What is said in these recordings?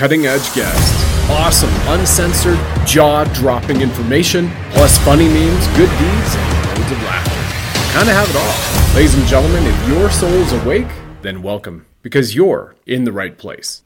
cutting edge guests, awesome, uncensored, jaw dropping information, plus funny memes, good deeds, and loads of laughter. Kind of have it all. Ladies and gentlemen, if your soul's awake, then welcome, because you're in the right place.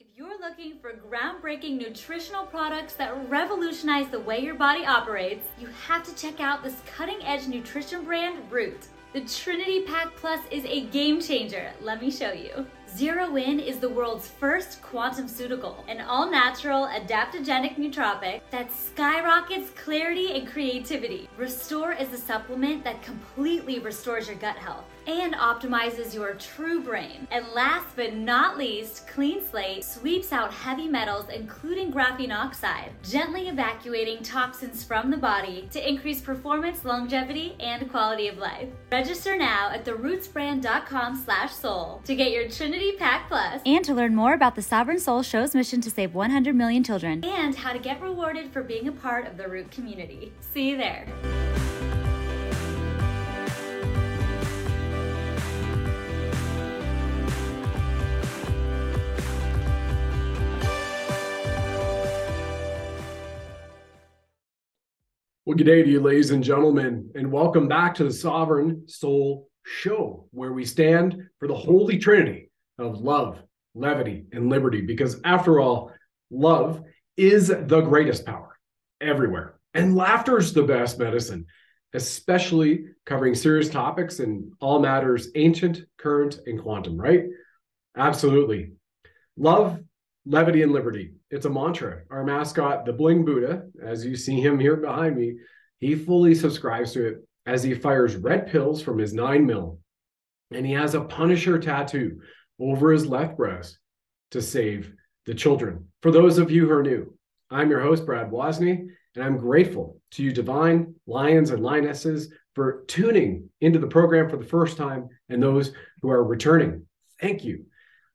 If you're looking for groundbreaking nutritional products that revolutionize the way your body operates, you have to check out this cutting edge nutrition brand, Root. The Trinity Pack Plus is a game changer. Let me show you. Zero In is the world's first quantum pseutical, an all natural adaptogenic nootropic that skyrockets clarity and creativity. Restore is a supplement that completely restores your gut health and optimizes your true brain. And last but not least, Clean Slate sweeps out heavy metals, including graphene oxide, gently evacuating toxins from the body to increase performance, longevity, and quality of life. Register now at therootbrands.com slash soul to get your Trinity Pack Plus and to learn more about the Sovereign Soul Show's mission to save 100 million children and how to get rewarded for being a part of the Root community. See you there. Well, good day to you, ladies and gentlemen, and welcome back to the Sovereign Soul Show, where we stand for the Holy Trinity of love, levity, and liberty. Because after all, love is the greatest power everywhere, and laughter is the best medicine, especially covering serious topics and all matters ancient, current, and quantum, right? Absolutely. Love, levity, and liberty it's a mantra. Our mascot, the Bling Buddha, as you see him here behind me, he fully subscribes to it as he fires red pills from his nine mil. And he has a Punisher tattoo over his left breast to save the children. For those of you who are new, I'm your host, Brad Wozny, and I'm grateful to you, divine lions and lionesses, for tuning into the program for the first time and those who are returning. Thank you.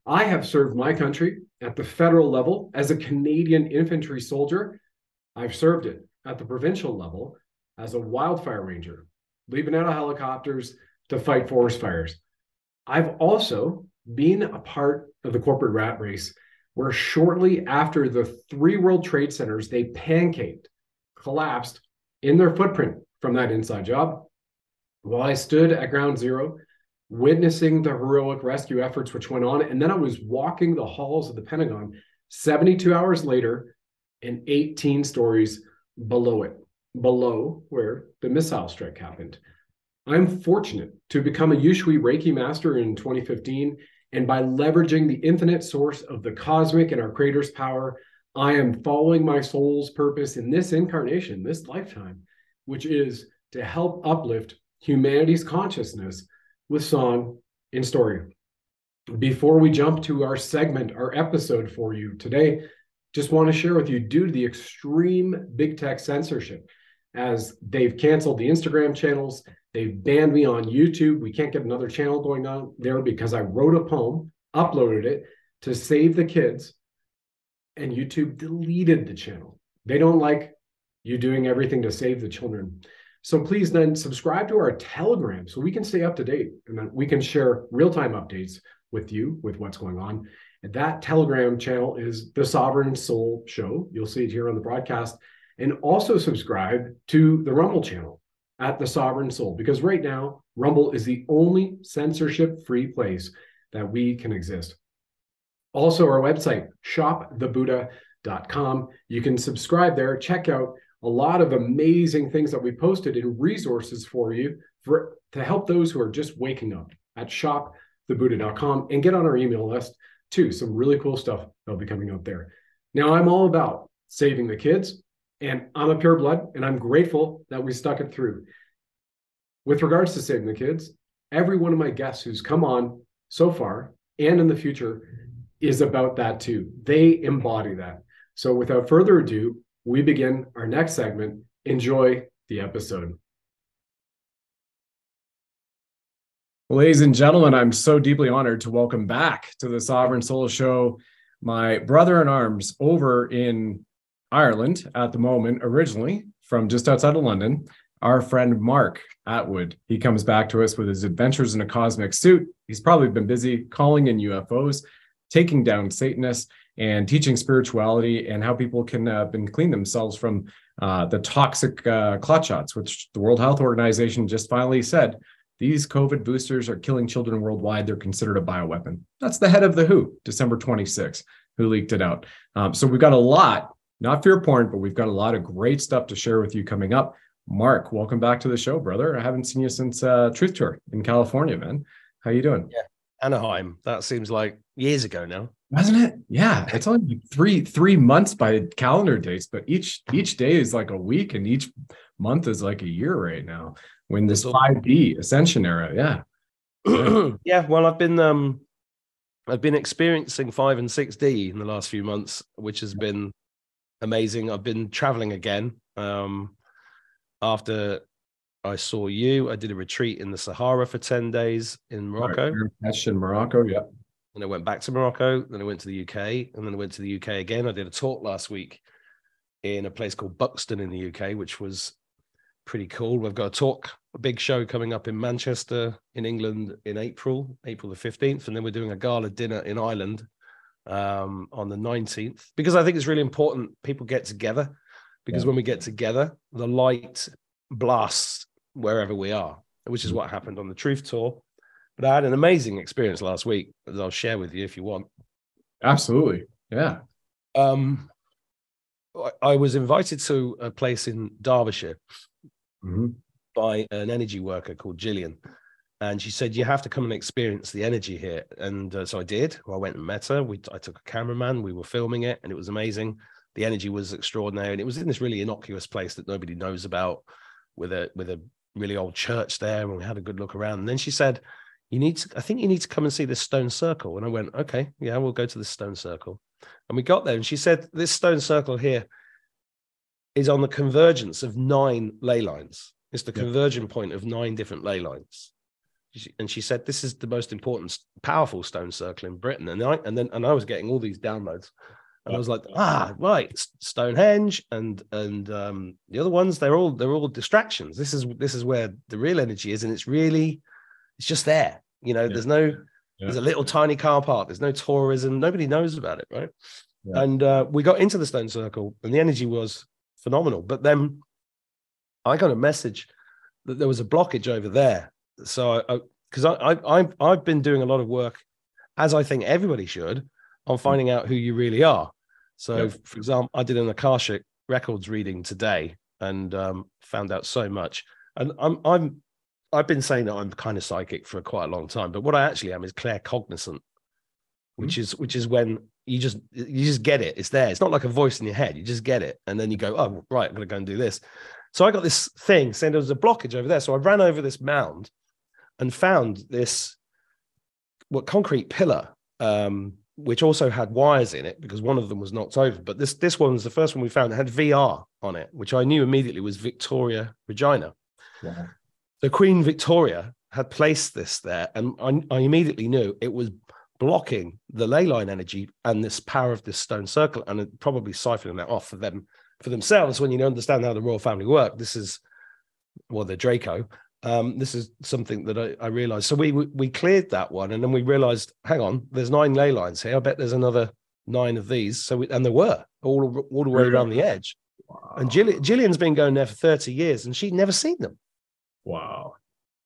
I have served my country at the federal level as a Canadian infantry soldier. I've served it at the provincial level as a wildfire ranger, leaving out of helicopters to fight forest fires. I've also been a part of the corporate rat race where shortly after the three World Trade Centers, they pancaked, collapsed in their footprint from that inside job. While I stood at ground zero witnessing the heroic rescue efforts which went on. And then I was walking the halls of the Pentagon 72 hours later and 18 stories below it, below where the missile strike happened. I'm fortunate to become a Usui Reiki master in 2015. And by leveraging the infinite source of the cosmic and our creator's power, I am following my soul's purpose in this incarnation, this lifetime, which is to help uplift humanity's consciousness with song and story. Before we jump to our segment, our episode for you today, just want to share with you due to the extreme big tech censorship, as they've canceled the Instagram channels, they've banned me on YouTube. We can't get another channel going on there because I wrote a poem, uploaded it to save the kids, and YouTube deleted the channel. They don't like you doing everything to save the children. So please then subscribe to our Telegram so we can stay up to date and we can share real time updates with you with what's going on. And that Telegram channel is the Sovereign Soul Show. You'll see it here on the broadcast. And also subscribe to the Rumble channel at the Sovereign Soul because right now, Rumble is the only censorship free place that we can exist. Also, our website, shopthebuddha.com. You can subscribe there, check out a lot of amazing things that we posted and resources for you for to help those who are just waking up at shopthebuddha.com and get on our email list too. Some really cool stuff that'll be coming out there. Now I'm all about saving the kids and I'm a pure blood and I'm grateful that we stuck it through. With regards to saving the kids, every one of my guests who's come on so far and in the future is about that too. They embody that. So without further ado, we begin our next segment. Enjoy the episode. Ladies and gentlemen, I'm so deeply honored to welcome back to the Sovereign Soul Show my brother in arms over in Ireland at the moment, originally from just outside of London, our friend Mark Attwood. He comes back to us with his adventures in a cosmic suit. He's probably been busy calling in UFOs. taking down Satanists and teaching spirituality and how people can uh, clean themselves from uh, the toxic uh, clot shots, which the World Health Organization just finally said these COVID boosters are killing children worldwide. They're considered a bioweapon. That's the head of the WHO, December 26, who leaked it out. Um, so we've got a lot, not fear porn, but we've got a lot of great stuff to share with you coming up. Mark, welcome back to the show, brother. I haven't seen you since uh, Truth Tour in California, man. How you doing? Yeah, Anaheim. That seems like years ago now, wasn't it? Yeah, it's only three three months by calendar dates, but each each day is like a week, and each month is like a year right now. When this five D ascension era, yeah, yeah. Well, I've been um, I've been experiencing five and six D in the last few months, which has been amazing. I've been traveling again. Um, after I saw you, I did a retreat in the Sahara for 10 days in Morocco. That's in Morocco, yeah. And I went back to Morocco, then I went to the UK, and then I went to the UK again. I did a talk last week in a place called Buxton in the UK, which was pretty cool. We've got a talk, a big show coming up in Manchester in England in April, April the 15th. And then we're doing a gala dinner in Ireland um, on the 19th, because I think it's really important people get together because yeah. when we get together, the light blasts wherever we are, which is mm. what happened on the Truth Tour. But I had an amazing experience last week that I'll share with you if you want. Absolutely. Yeah. Um, I was invited to a place in Derbyshire mm-hmm. by an energy worker called Gillian. And she said, You have to come and experience the energy here. And uh, so I did. I went and met her. We, I took a cameraman. We were filming it, and it was amazing the energy was extraordinary, and it was in this really innocuous place that nobody knows about, with a with a really old church there, and we had a good look around. And then she said, "You need to, I think you need to come and see this stone circle." And I went, "Okay, yeah, we'll go to the stone circle." And we got there, and she said, "This stone circle here is on the convergence of nine ley lines. It's the yeah. convergent point of nine different ley lines." and she said this is the most important powerful stone circle in britain and i and then and i was getting all these downloads and I was like, ah, right, Stonehenge and and um, the other ones, they're all they're all distractions. This is this is where the real energy is, and it's really it's just there. You know, yeah. there's no yeah. there's a little tiny car park, there's no tourism, nobody knows about it, right? Yeah. And uh, we got into the stone circle, and the energy was phenomenal. But then I got a message that there was a blockage over there. So because I, I, I I've I've been doing a lot of work, as I think everybody should on finding out who you really are. So, yep. for example, I did an Akashic Records reading today and um, found out so much. And I'm I'm I've been saying that I'm kind of psychic for quite a long time, but what I actually am is claircognizant, which mm-hmm. is which is when you just you just get it. It's there. It's not like a voice in your head. You just get it, and then you go, oh right, I'm gonna go and do this. So I got this thing saying there was a blockage over there. So I ran over this mound and found this what concrete pillar um, which also had wires in it because one of them was knocked over. But this this one was the first one we found that had VR on it, which I knew immediately was Victoria Regina. Yeah. So Queen Victoria had placed this there, and I, I immediately knew it was blocking the ley line energy and this power of this stone circle, and probably siphoning that off for them for themselves. When you understand how the royal family work, this is well, the Draco um, this is something that I, I, realized. So we we cleared that one, and then we realized, hang on, there's nine ley lines here. I bet there's another nine of these. So we, and there were all all the way around the edge. Wow. And Gillian, Gillian's been going there for 30 years, and she'd never seen them. Wow.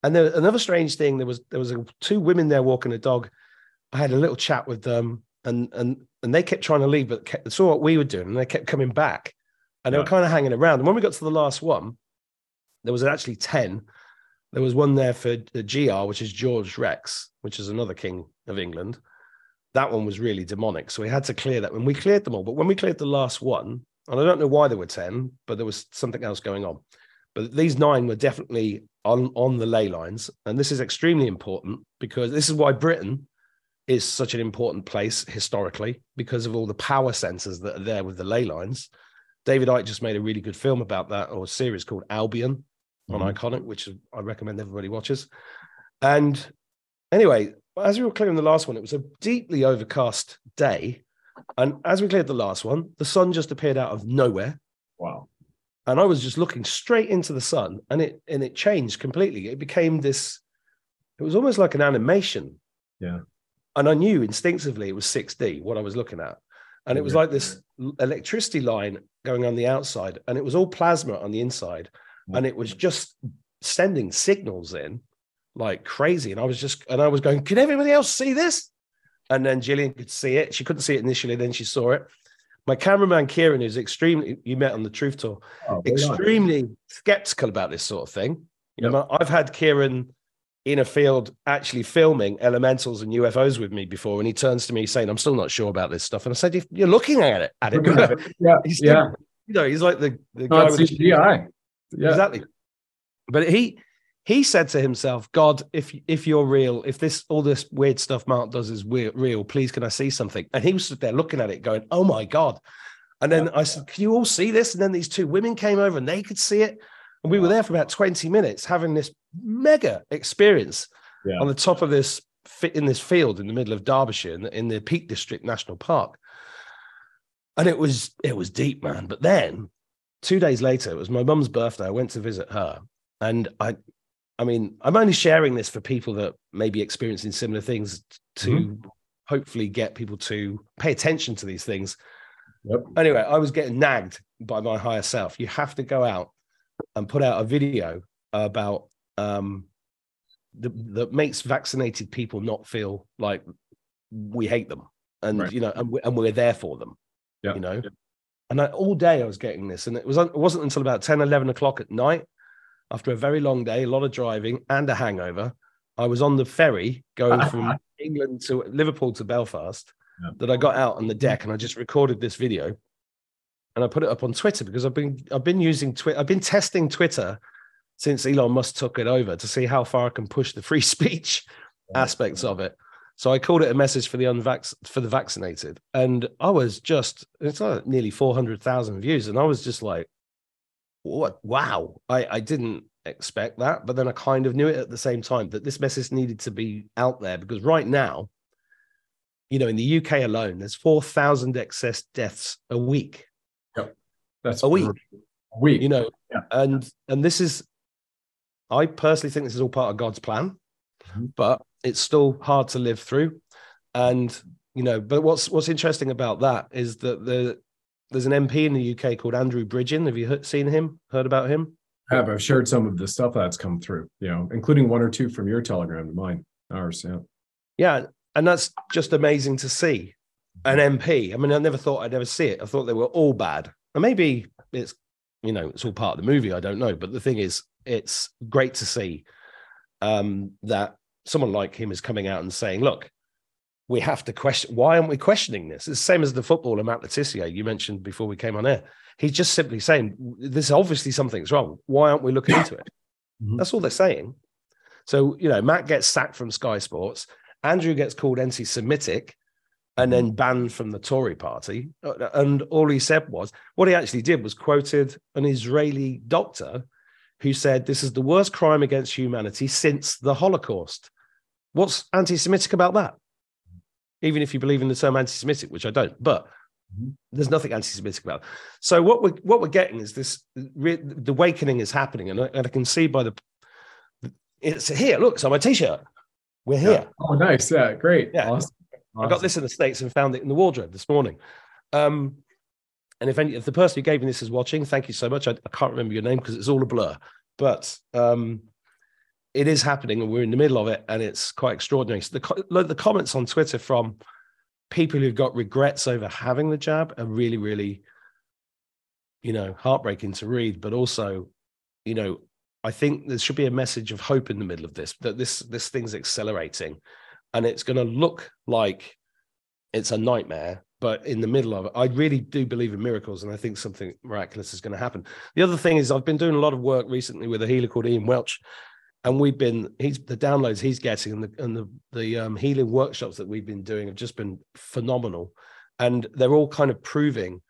And there, another strange thing, there was there was a, two women there walking a dog. I had a little chat with them, and and and they kept trying to leave, but kept, saw what we were doing, and they kept coming back, and they yeah. were kind of hanging around. And when we got to the last one, there was actually ten there was one there for the GR, which is George Rex, which is another king of England. That one was really demonic. So we had to clear that. When we cleared them all, but when we cleared the last one, and I don't know why there were 10, but there was something else going on. But these nine were definitely on, on the ley lines. And this is extremely important because this is why Britain is such an important place historically because of all the power centers that are there with the ley lines. David Icke just made a really good film about that or series called Albion, on mm-hmm. Ickonic, which I recommend everybody watches. And anyway, as we were clearing the last one, it was a deeply overcast day. And as we cleared the last one, the sun just appeared out of nowhere. Wow. And I was just looking straight into the sun and it and it changed completely. It became this, it was almost like an animation. Yeah. and I knew instinctively it was 6D what I was looking at, and it was like this electricity line going on the outside, and it was all plasma on the inside, and it was just sending signals in like crazy. And I was just, and I was going, can everybody else see this? And then Gillian could see it. She couldn't see it initially, then she saw it. My cameraman Kieran, who's extremely, you met on the Truth Tour, oh, extremely nice. skeptical about this sort of thing. You know, I've had Kieran in a field actually filming elementals and UFOs with me before, and he turns to me saying, "I'm still not sure about this stuff." And I said, if "You're looking at it, at it, yeah, he's still. You know, he's like the, the guy with CGI. Yeah. Exactly. But he he said to himself, God, if if you're real, if this all this weird stuff Mark does is weird, real, please can I see something? And he was there looking at it, going, Oh my God. And then I said, Can you all see this? And then these two women came over and they could see it. And we were there for about 20 minutes having this mega experience yeah. on the top of this in this field in the middle of Derbyshire in the, in the Peak District National Park. And it was it was deep, man. But then two days later, it was my mum's birthday. I went to visit her, and I, I mean, I'm only sharing this for people that may be experiencing similar things to mm-hmm. hopefully get people to pay attention to these things. Yep. Anyway, I was getting nagged by my higher self. You have to go out and put out a video about um, the, that makes vaccinated people not feel like we hate them, and right. you know, and, we, and we're there for them. Yeah. You know, and I, all day I was getting this, and it was it wasn't until about 10, 11 o'clock at night, after a very long day, a lot of driving, and a hangover. I was on the ferry going from England to Liverpool to Belfast. Yeah. That I got out on the deck and I just recorded this video, and I put it up on Twitter because I've been I've been using Twitter. I've been testing Twitter since Elon Musk took it over to see how far I can push the free speech aspects of it. So I called it a message for the unvax for the vaccinated, and I was just it's like nearly four hundred thousand views, and I was just like, "What? Wow!" I I didn't expect that, but then I kind of knew it at the same time that this message needed to be out there because right now, you know, in the UK alone, there's four thousand excess deaths a week. Yep, that's a week. A week, you know, yeah. and and this is, I personally think this is all part of God's plan, mm-hmm. but it's still hard to live through. And you know, but what's what's interesting about that is that the there's an MP in the UK called Andrew Bridgen. Have you seen him? Heard about him? I have. I've shared some of the stuff that's come through. You know, including one or two from your Telegram to mine, ours. Yeah. Yeah, and that's just amazing to see an MP. I mean, I never thought I'd ever see it. I thought they were all bad, and maybe it's you know it's all part of the movie. I don't know, but the thing is, it's great to see um, that someone like him is coming out and saying, look, we have to question why aren't we questioning this? It's the same as the footballer Matt Le Tissier you mentioned before we came on air. He's just simply saying this obviously something's wrong. Why aren't we looking into it? Mm-hmm. That's all they're saying. So, you know, Matt gets sacked from Sky Sports, Andrew gets called anti-Semitic and then banned from the Tory party. And all he said was what he actually did was quoted an Israeli doctor who said this is the worst crime against humanity since the Holocaust. What's anti Semitic about that? Even if you believe in the term anti Semitic, which I don't, but mm-hmm. there's nothing anti Semitic about it. So, what we're, what we're getting is this the awakening is happening. And I, and I can see by the, it's here, look, it's on my t shirt. We're here. Yeah. Oh, nice. Yeah, great. Yeah. Awesome. I got this in the States and found it in the wardrobe this morning. Um, and if any, if the person who gave me this is watching, thank you so much. I, I can't remember your name because it's all a blur, but um, it is happening and we're in the middle of it and it's quite extraordinary. So the, the comments on Twitter from people who've got regrets over having the jab are really, really, you know, heartbreaking to read, but also, you know, I think there should be a message of hope in the middle of this, that this, this thing's accelerating and it's going to look like it's a nightmare but in the middle of it, I really do believe in miracles, and I think something miraculous is going to happen. The other thing is, I've been doing a lot of work recently with a healer called Ian Welch, and we've been he's the downloads he's getting and the and the the um, healing workshops that we've been doing have just been phenomenal, and they're all kind of proving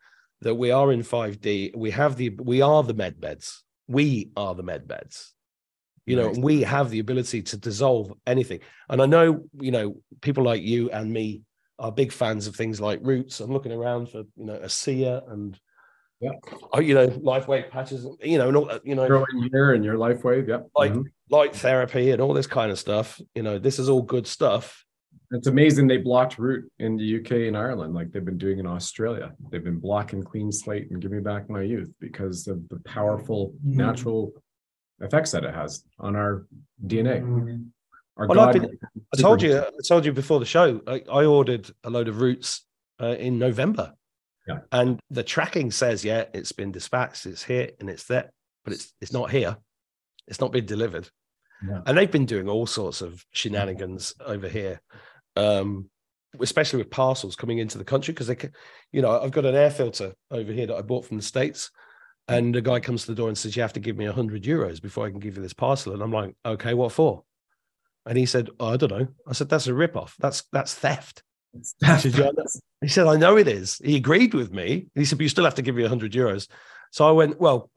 that we are in 5D. We have the we are the med beds. We are the med beds. You know, nice. we have the ability to dissolve anything. And I know, you know, people like you and me are big fans of things like roots. I'm looking around for, you know, a seer and yeah. Oh, you know, LifeWave patches, you know, and all you know, growing year and your LifeWave, yeah. Like mm-hmm. light therapy and all this kind of stuff. You know, this is all good stuff. It's amazing they blocked root in the UK and Ireland, like they've been doing in Australia. They've been blocking clean slate and give me back my youth because of the powerful mm-hmm. natural effects that it has on our DNA. Mm-hmm. Our well, God, been, I told you, I told you before the show, I, I ordered a load of roots uh, in November. Yeah. And the tracking says, yeah, it's been dispatched, it's here and it's there, but it's it's not here. It's not been delivered. Yeah. And they've been doing all sorts of shenanigans over here, um, especially with parcels coming into the country because they, you know, I've got an air filter over here that I bought from the states, and a guy comes to the door and says, "You have to give me a hundred euros before I can give you this parcel." And I'm like, "Okay, what for?" And he said, oh, "I don't know." I said, "That's a ripoff. That's that's theft." he said, I know it is. He agreed with me. He said, but you still have to give me 100 euros. So I went, well,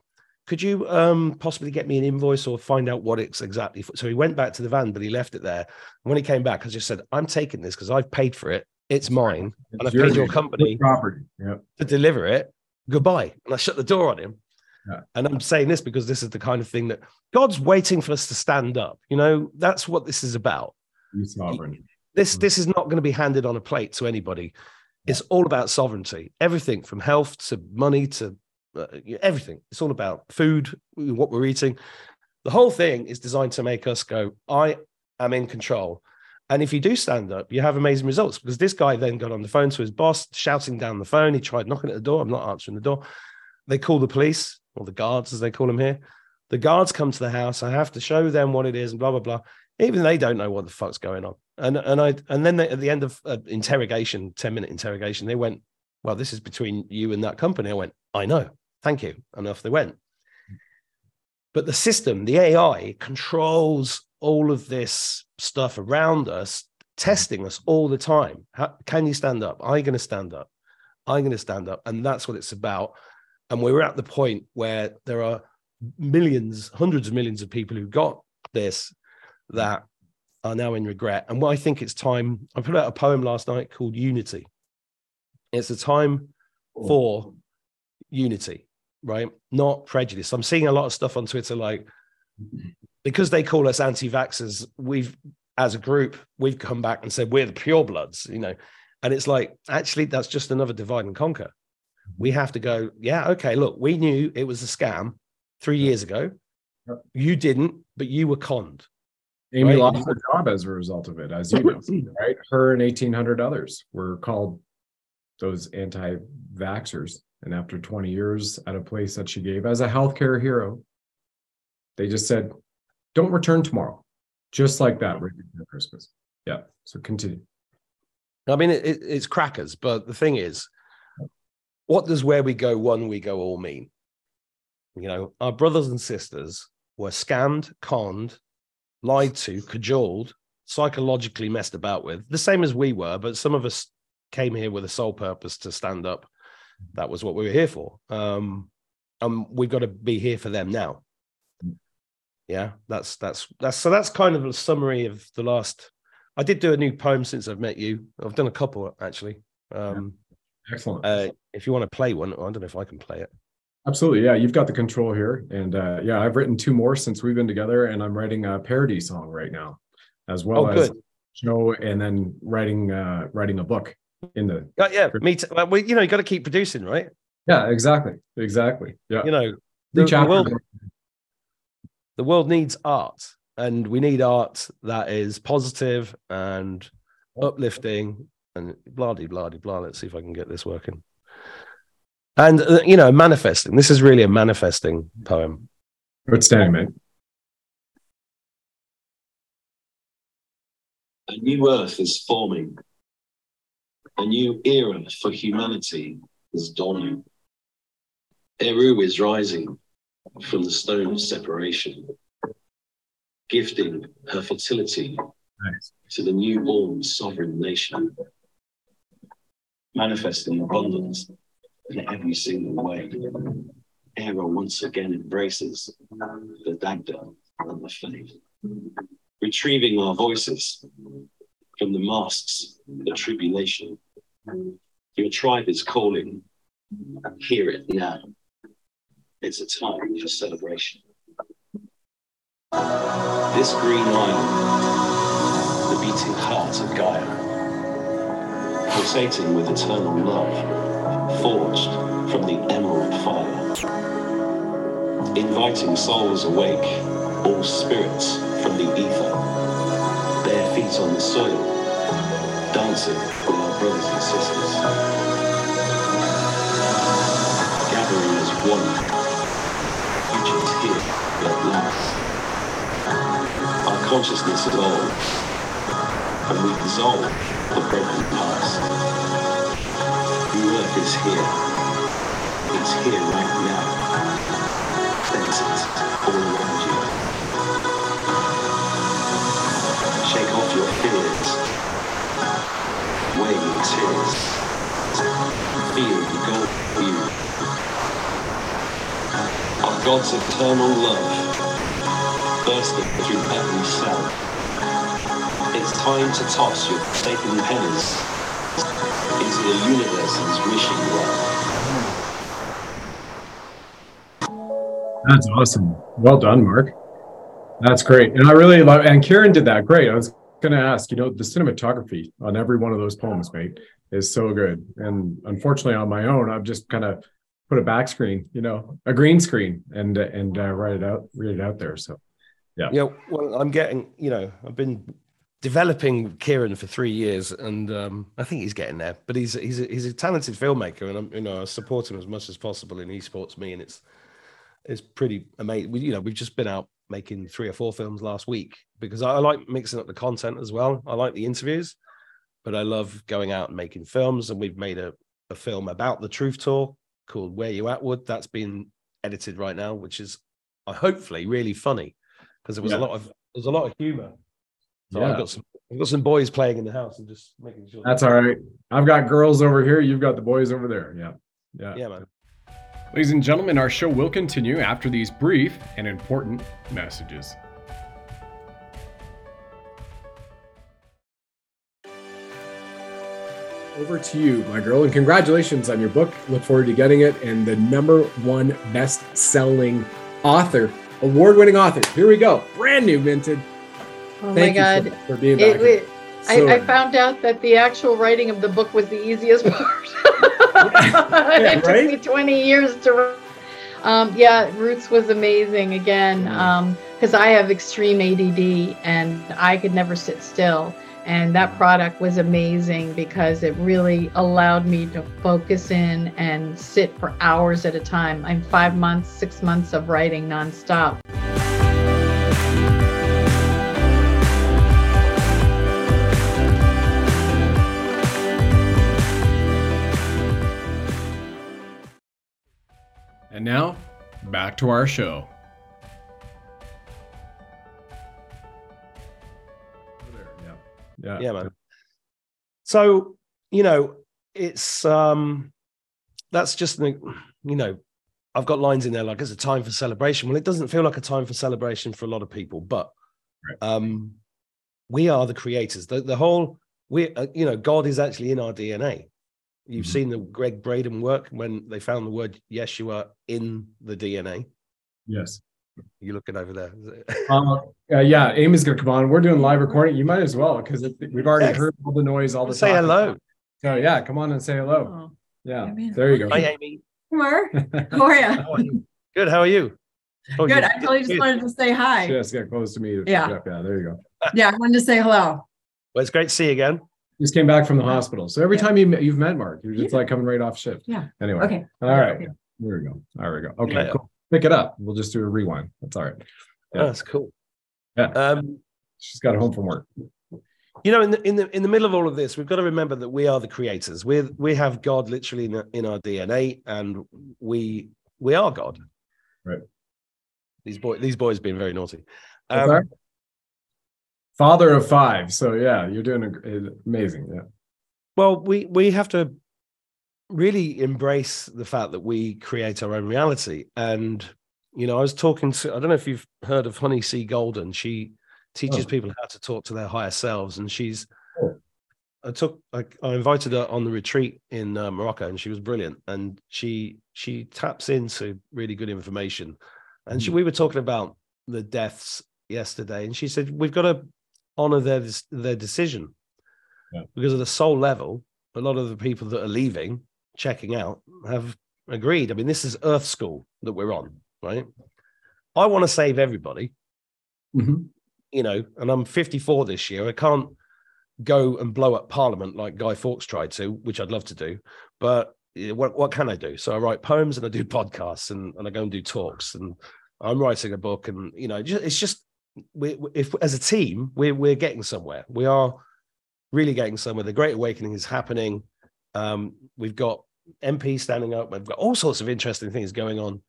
could you um, possibly get me an invoice or find out what it's exactly for? So he went back to the van, but he left it there. And when he came back, I just said, I'm taking this because I've paid for it. It's mine. It's and I've paid your company property. Yep. to deliver it. Goodbye. And I shut the door on him. Yeah. And I'm saying this because this is the kind of thing that God's waiting for us to stand up. You know, that's what this is about. You're sovereign. This mm. this is not going to be handed on a plate to anybody. It's all about sovereignty. Everything from health to money to uh, everything. It's all about food, what we're eating. The whole thing is designed to make us go, I am in control. And if you do stand up, you have amazing results because this guy then got on the phone to his boss, shouting down the phone. He tried knocking at the door. I'm not answering the door. They call the police or the guards, as they call them here. The guards come to the house. I have to show them what it is and blah, blah, blah. Even they don't know what the fuck's going on and and I and then they, at the end of uh, interrogation, ten minute interrogation, they went, "Well, this is between you and that company." I went, "I know, thank you," and off they went. But the system, the AI, controls all of this stuff around us, testing us all the time. How, can you stand up? Are you going to stand up? I'm going to stand up, and that's what it's about. And we're at the point where there are millions, hundreds of millions of people who got this that are now in regret. And what I think it's time, I put out a poem last night called Unity. It's a time oh. for unity, right? Not prejudice. I'm seeing a lot of stuff on Twitter like, because they call us anti vaxxers, we've, as a group, we've come back and said we're the pure bloods, you know. And it's like, actually, that's just another divide and conquer. We mm-hmm. have to go, yeah, okay, look, we knew it was a scam three years ago. You didn't, but you were conned. Amy right? lost her job as a result of it, as you know, right? Her and 1,800 others were called those anti vaxxers. And after 20 years at a place that she gave as a healthcare hero, they just said, don't return tomorrow. Just like that, right before Christmas. Yeah. So continue. I mean, it, it's crackers, but the thing is, what does where we go, one we go all mean? You know, our brothers and sisters were scammed, conned, lied to, cajoled, psychologically messed about with, the same as we were, but some of us came here with a sole purpose to stand up. That was what we were here for. Um, and we've got to be here for them now. Yeah, that's that's that's so that's kind of a summary of the last. I did do a new poem since I've met you. I've done a couple actually. Um, Excellent. Uh, if you want to play one, I don't know if I can play it. Absolutely. Yeah. You've got the control here. And uh, yeah, I've written two more since we've been together, and I'm writing a parody song right now, as well oh, as show and then writing uh, writing a book in the uh, yeah, me too. Well, you know, you got to keep producing, right? Yeah, exactly. Exactly. Yeah. You know, the, the, world, the world needs art, and we need art that is positive and uplifting and blah blah blah blah. Let's see if I can get this working and uh, you know manifesting. This is really a manifesting poem. Outstanding mate. A new earth is forming. A new era for humanity is dawning. Ériu is rising from the stone of separation gifting her fertility nice. to the newborn sovereign nation. Manifesting abundance in every single way. Era once again embraces the Dagda and the faith, retrieving our voices from the masks of the tribulation. Your tribe is calling. Hear it now. It's a time for celebration. This green island, the beating heart of Gaia pulsating with eternal love, forged from the emerald fire, inviting souls awake, all spirits from the ether, bare feet on the soil, dancing with our brothers and sisters, gathering as one, futures here at last. Our consciousness evolves, and we dissolve the broken past. Earth is here. It's here right now. Sense all around you. Shake off your fears. Weigh your tears. Feel the gold you. Our God's eternal love bursting through every cell. It's time to toss your forsaken pennies into the universe's wishing well. That's awesome. Well done, Mark. That's great. And I really love and Karen did that great. I was gonna ask, you know, the cinematography on every one of those poems, mate, is so good. And unfortunately on my own, I've just kind of put a back screen, you know, a green screen and and uh, write it out, read it out there. So yeah. Yeah. Well, I'm getting, you know, I've been developing Kieran for three years, and um, I think he's getting there. But he's he's a, he's a talented filmmaker, and I'm you know I support him as much as possible in esports me, and it's it's pretty amazing. We, you know, we've just been out making three or four films last week because I, I like mixing up the content as well. I like the interviews, but I love going out and making films. And we've made a, a film about the Truth Tour called Where You At Wood. That's been edited right now, which is uh, hopefully really funny because there was Yeah. a lot of there's a lot of humor. So Yeah. I've got some I've got some boys playing in the house and just making sure. That's all right. I've got girls over here, you've got the boys over there. Yeah. Yeah. Yeah, man. Ladies and gentlemen, our show will continue after these brief and important messages. Over to you, my girl, and congratulations on your book. Look forward to getting it. And the number one best selling author, award winning author. Here we go. Brand new minted. Oh Thank my God. for, for being It, back. it, So- I, I found out that the actual writing of the book was the easiest part. Yeah, it right? took me 20 years to write. Um, yeah, Roots was amazing again because I have extreme ADD and I could never sit still. And that product was amazing because it really allowed me to focus in and sit for hours at a time. I'm five months, six months of writing nonstop. And now, back to our show. Yeah. Yeah. yeah man so you know it's um that's just the you know i've got lines in there like it's a time for celebration well it doesn't feel like a time for celebration for a lot of people but Right. um we are the creators the, the whole we uh, you know god is actually in our dna you've Mhm. seen the Gregg Braden work when they found the word yeshua in the dna Yes. you're looking over there Uh, uh, yeah, Amy's gonna come on. We're doing live recording. You might as well because we've already Yes. heard all the noise, all the time. say talking. hello So yeah, come on and say hello. Yeah, I mean, there you go. hi amy Mar, how are you? How are you? good how are you Oh, Good. you- I totally just wanted to say hi. Just get close to me. Yeah. Yeah, there you go. Yeah, I wanted to say hello. Well, it's great to see you again. Just came back from the hospital. So every Yeah. time you, you've met Mark, you're just Yeah. like coming right off shift. Yeah. Anyway. Okay. All right. Okay. There we go. There we go. Okay. Yeah. Cool. Pick it up. We'll just do a rewind. That's all right. Yeah. Oh, that's cool. Yeah. Um, She's got home from work. you know, in the in the in the middle of all of this, we've got to remember that we are the creators. We we have God literally in, in our DNA, and we we are God. Right. These boy these boys being very naughty. What's Um, that? Father of five. So yeah, you're doing a, amazing. Yeah. well, we we have to really embrace the fact that we create our own reality. And you know, I was talking to I don't know if you've heard of Honey C. Golden. She teaches Oh. people how to talk to their higher selves, and she's. Oh. I took I, I invited her on the retreat in uh, Morocco, and she was brilliant. And she she taps into really good information. And she, Mm. we were talking about the deaths yesterday, and she said we've got to honor their their decision Yeah. because at the soul level, a lot of the people that are leaving, checking out, have agreed. I mean, this is Earth School that we're on, right? I want to save everybody, Mhm. you know, and I'm 54 this year. I can't go and blow up Parliament like Guy Fawkes tried to, which I'd love to do. But what what can I do? So I write poems and I do podcasts and, and I go and do talks and I'm writing a book and you know it's just we if as a team we're we're getting somewhere. We are really getting somewhere. The Great Awakening is happening. Um, we've got MP standing up. We've got all sorts of interesting things going on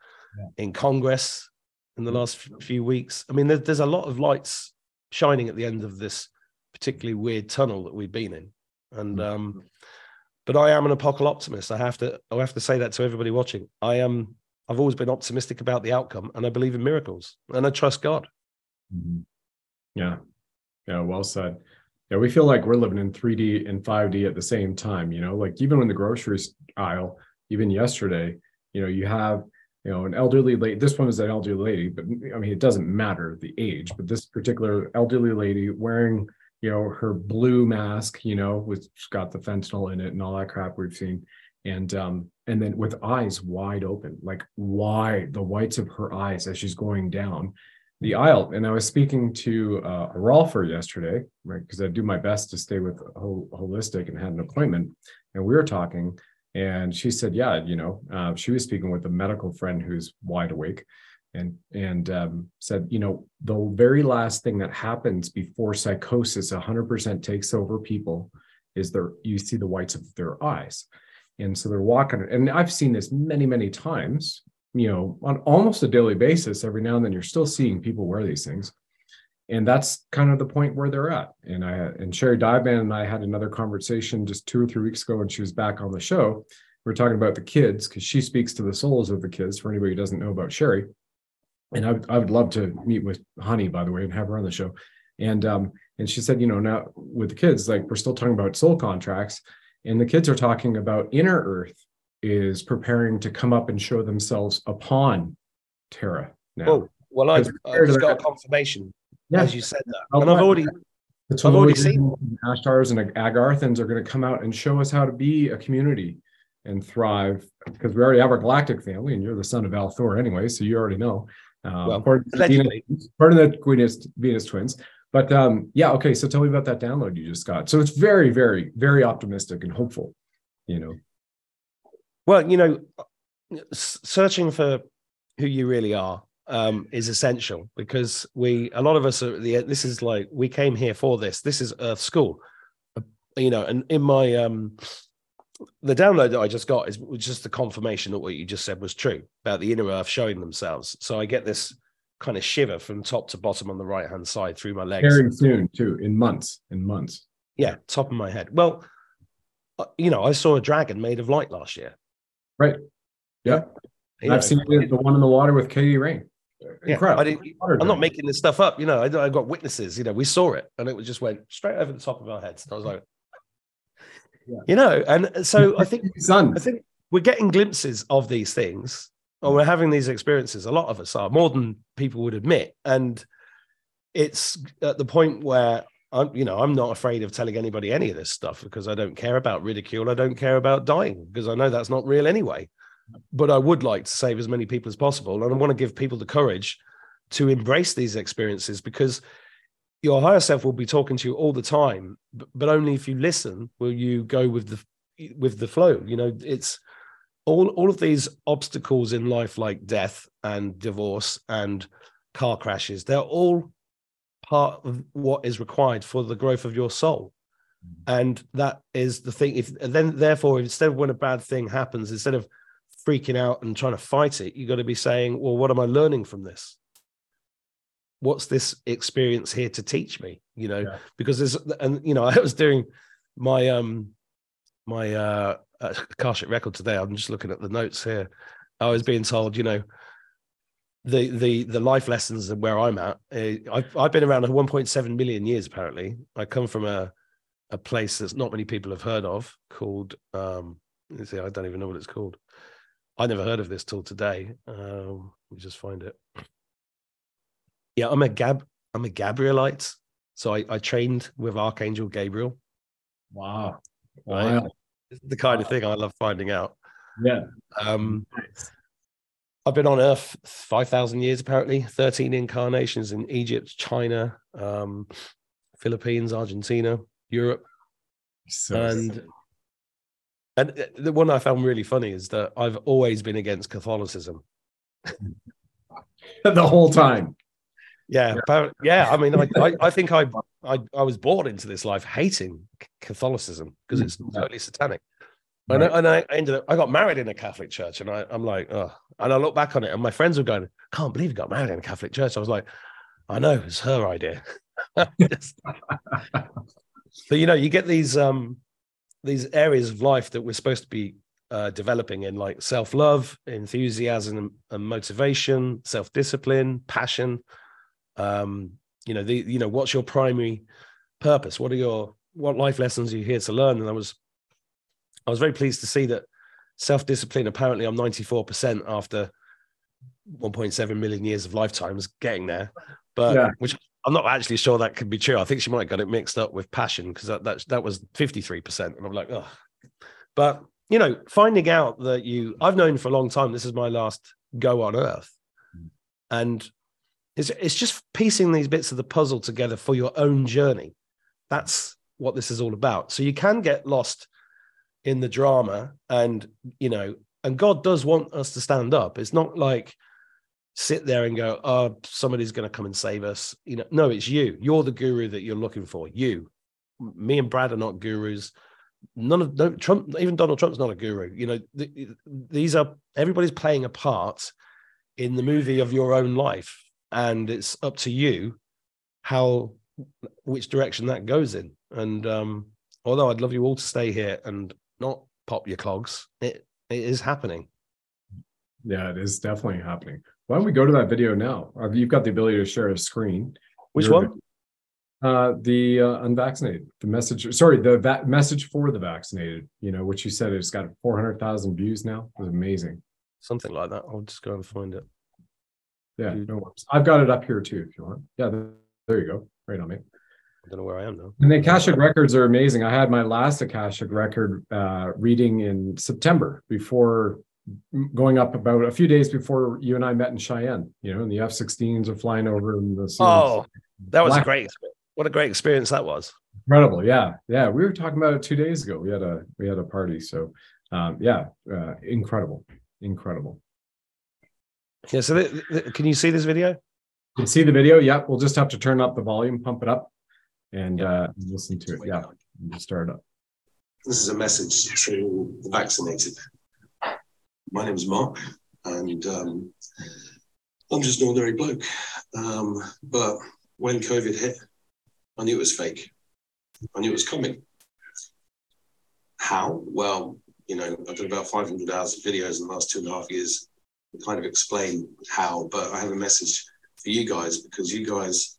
in Congress in the last few weeks. I mean, there, there's a lot of lights shining at the end of this particularly weird tunnel that we've been in. And um, but I am an apocalyptimist. I have to I have to say that to everybody watching. I am I've always been optimistic about the outcome and I believe in miracles and I trust God. Mhm. Yeah. Yeah. Well said. Yeah. We feel like we're living in 3D and 5D at the same time, you know, like even in the grocery aisle, even yesterday, you know, you have, you know, an elderly lady. This one is an elderly lady, but I mean, it doesn't matter the age, but this particular elderly lady wearing, you know, her blue mask, you know, it's got the fentanyl in it and all that crap we've seen. And um, and then with eyes wide open, like wide, the whites of her eyes as she's going down the aisle. And I was speaking to uh, a Rolfer yesterday, right? Because I do my best to stay with hol- holistic and had an appointment. And we were talking, and she said, "Yeah, you know, uh, she was speaking with a medical friend who's wide awake." And and um, said, you know, the very last thing that happens before psychosis 100% takes over people is their you see the whites of their eyes, and so they're walking. And I've seen this many many times you know, on almost a daily basis, every now and then you're still seeing people wear these things. And that's kind of the point where they're at. And I and Sherri Divan and I had another conversation just two or three weeks ago when she was back on the show. We are talking about the kids because she speaks to the souls of the kids for anybody who doesn't know about Sherry. And I I would love to meet with Honey, by the way, and have her on the show. And um, and she said, you know, now with the kids, like we're still talking about soul contracts, and the kids are talking about inner earth is preparing to come up and show themselves upon Terra now. Oh, well, I, I just got a confirmation Yeah. as you said that. And I've already The I've already and Ashtars and Agarthans are going to come out and show us how to be a community and thrive because we already have our galactic family, and you're the son of Althor anyway, so you already know. Um, Well, according to allegedly. Venus, part of the Venus, Venus twins. But um, yeah, okay. So tell me about that download you just got. So it's very, very, very optimistic and hopeful. You know, Well, you know, searching for who you really are um, is essential because we, a lot of us are the This is like we came here for this. This is Earth School, Uh, you know. And in my um, the download that I just got is was just the confirmation that what you just said was true about the inner Earth showing themselves. So I get this kind of shiver from top to bottom on the right hand side through my legs. very soon too, in months, in months. Yeah, top of my head. Well, uh, you know, I saw a dragon made of light last year. Right. Yeah. Know, I've seen the, the one in the water with Katie Rain. Yeah, Incredible. I didn't, I'm not making this stuff up. You know, I, I got witnesses. You know, we saw it, and it was just went straight over the top of our heads. And I was like, Yeah. you know, and so I think. I think we're getting glimpses of these things, or we're having these experiences. A lot of us are more than people would admit, and it's at the point where I'm, you know, I'm not afraid of telling anybody any of this stuff because I don't care about ridicule. I don't care about dying because I know that's not real anyway. But I would like to save as many people as possible, and I want to give people the courage to embrace these experiences because your higher self will be talking to you all the time, but, only if you listen will you go with the with the flow. You know, it's all all of these obstacles in life, like death and divorce and car crashes. They're all part of what is required for the growth of your soul. And that is the thing. If then, therefore, instead of when a bad thing happens, instead of freaking out and trying to fight it, you've got to be saying, "Well, what am I learning from this? What's this experience here to teach me?" You know, Yeah. because there's and you know, I was doing my um my uh, uh Akashic record today. I'm just looking at the notes here. I was being told, you know, the the the life lessons and where I'm at. Uh, I've I've been around 1.7 million years. Apparently, I come from a a place that's not many people have heard of called. um let's see, I don't even know what it's called. I never heard of this till today. Um, let me just find it. Yeah, I'm a Gab. I'm a Gabrielite. So I, I trained with Archangel Gabriel. Wow. Right. Wow. the kind of thing I love finding out. Yeah. Um, I've been on Earth five thousand years, apparently. Thirteen incarnations in Egypt, China, um, Philippines, Argentina, Europe, So and and the one I found really funny is that I've always been against Catholicism. the whole time. Yeah, but yeah, I mean, I, I, I think I, I I was born into this life hating Catholicism because it's totally satanic. And, I, and I ended up, I got married in a Catholic church, and I, I'm like, oh, and I look back on it, and my friends were going, can't believe you got married in a Catholic church. I was like, I know, it's her idea. But you know, you get these um these areas of life that we're supposed to be uh, developing in, like self love, enthusiasm, and motivation, self discipline, passion. Um, you know, the you know, what's your primary purpose? What are your what life lessons are you here to learn? And I was I was very pleased to see that self discipline. Apparently, I'm 94 percent after 1.7 million years of lifetimes getting there, but Yeah. which I'm not actually sure that could be true. I think she might have got it mixed up with passion because that, that that was 53 percent, and I'm like, oh, but you know, finding out that you I've known for a long time this is my last go on Earth, and it's it's just piecing these bits of the puzzle together for your own journey. That's what this is all about. So you can get lost in the drama, and you know, and God does want us to stand up. It's not like sit there and go, oh, somebody's going to come and save us. You know, no, it's you. You're the guru that you're looking for. You, me and Brad are not gurus. None of no, Trump, even Donald Trump's not a guru. You know, th- these are everybody's playing a part in the movie of your own life, and it's up to you how which direction that goes in. And um, although I'd love you all to stay here and not pop your clogs, it it is happening. Yeah, it is definitely happening. Why don't we go to that video now? Uh, You've got the ability to share a screen. Which Your one? Uh, the uh, unvaccinated, the message. Sorry, the va- message for the vaccinated. You know, which you said it's got four hundred thousand views now. It was amazing. Something like that. I'll just go and find it. Yeah, no worries. I've got it up here too, if you want. Yeah, there you go. Right on me. I don't know where I am now. And the Akashic records are amazing. I had my last Akashic record uh, reading in September before going up about a few days before you and I met in Cheyenne. You know, and the F-16s are flying over and the Oh, that was a great. experience. What a great experience that was. incredible. Yeah, yeah. We were talking about it two days ago. We had a we had a party. So, um, yeah, uh, incredible, incredible. Yeah. So, th- th- can you see this video? You can see the video. Yep. We'll just have to turn up the volume, pump it up, and uh, listen to it. Yeah, and just start it up. This is a message to the vaccinated. My name is Mark, and um, I'm just an ordinary bloke. Um, but when COVID hit, I knew it was fake. I knew it was coming. How? Well, you know, I've done about 500 hours of videos in the last two and a half years to kind of explain how, but I have a message for you guys because you guys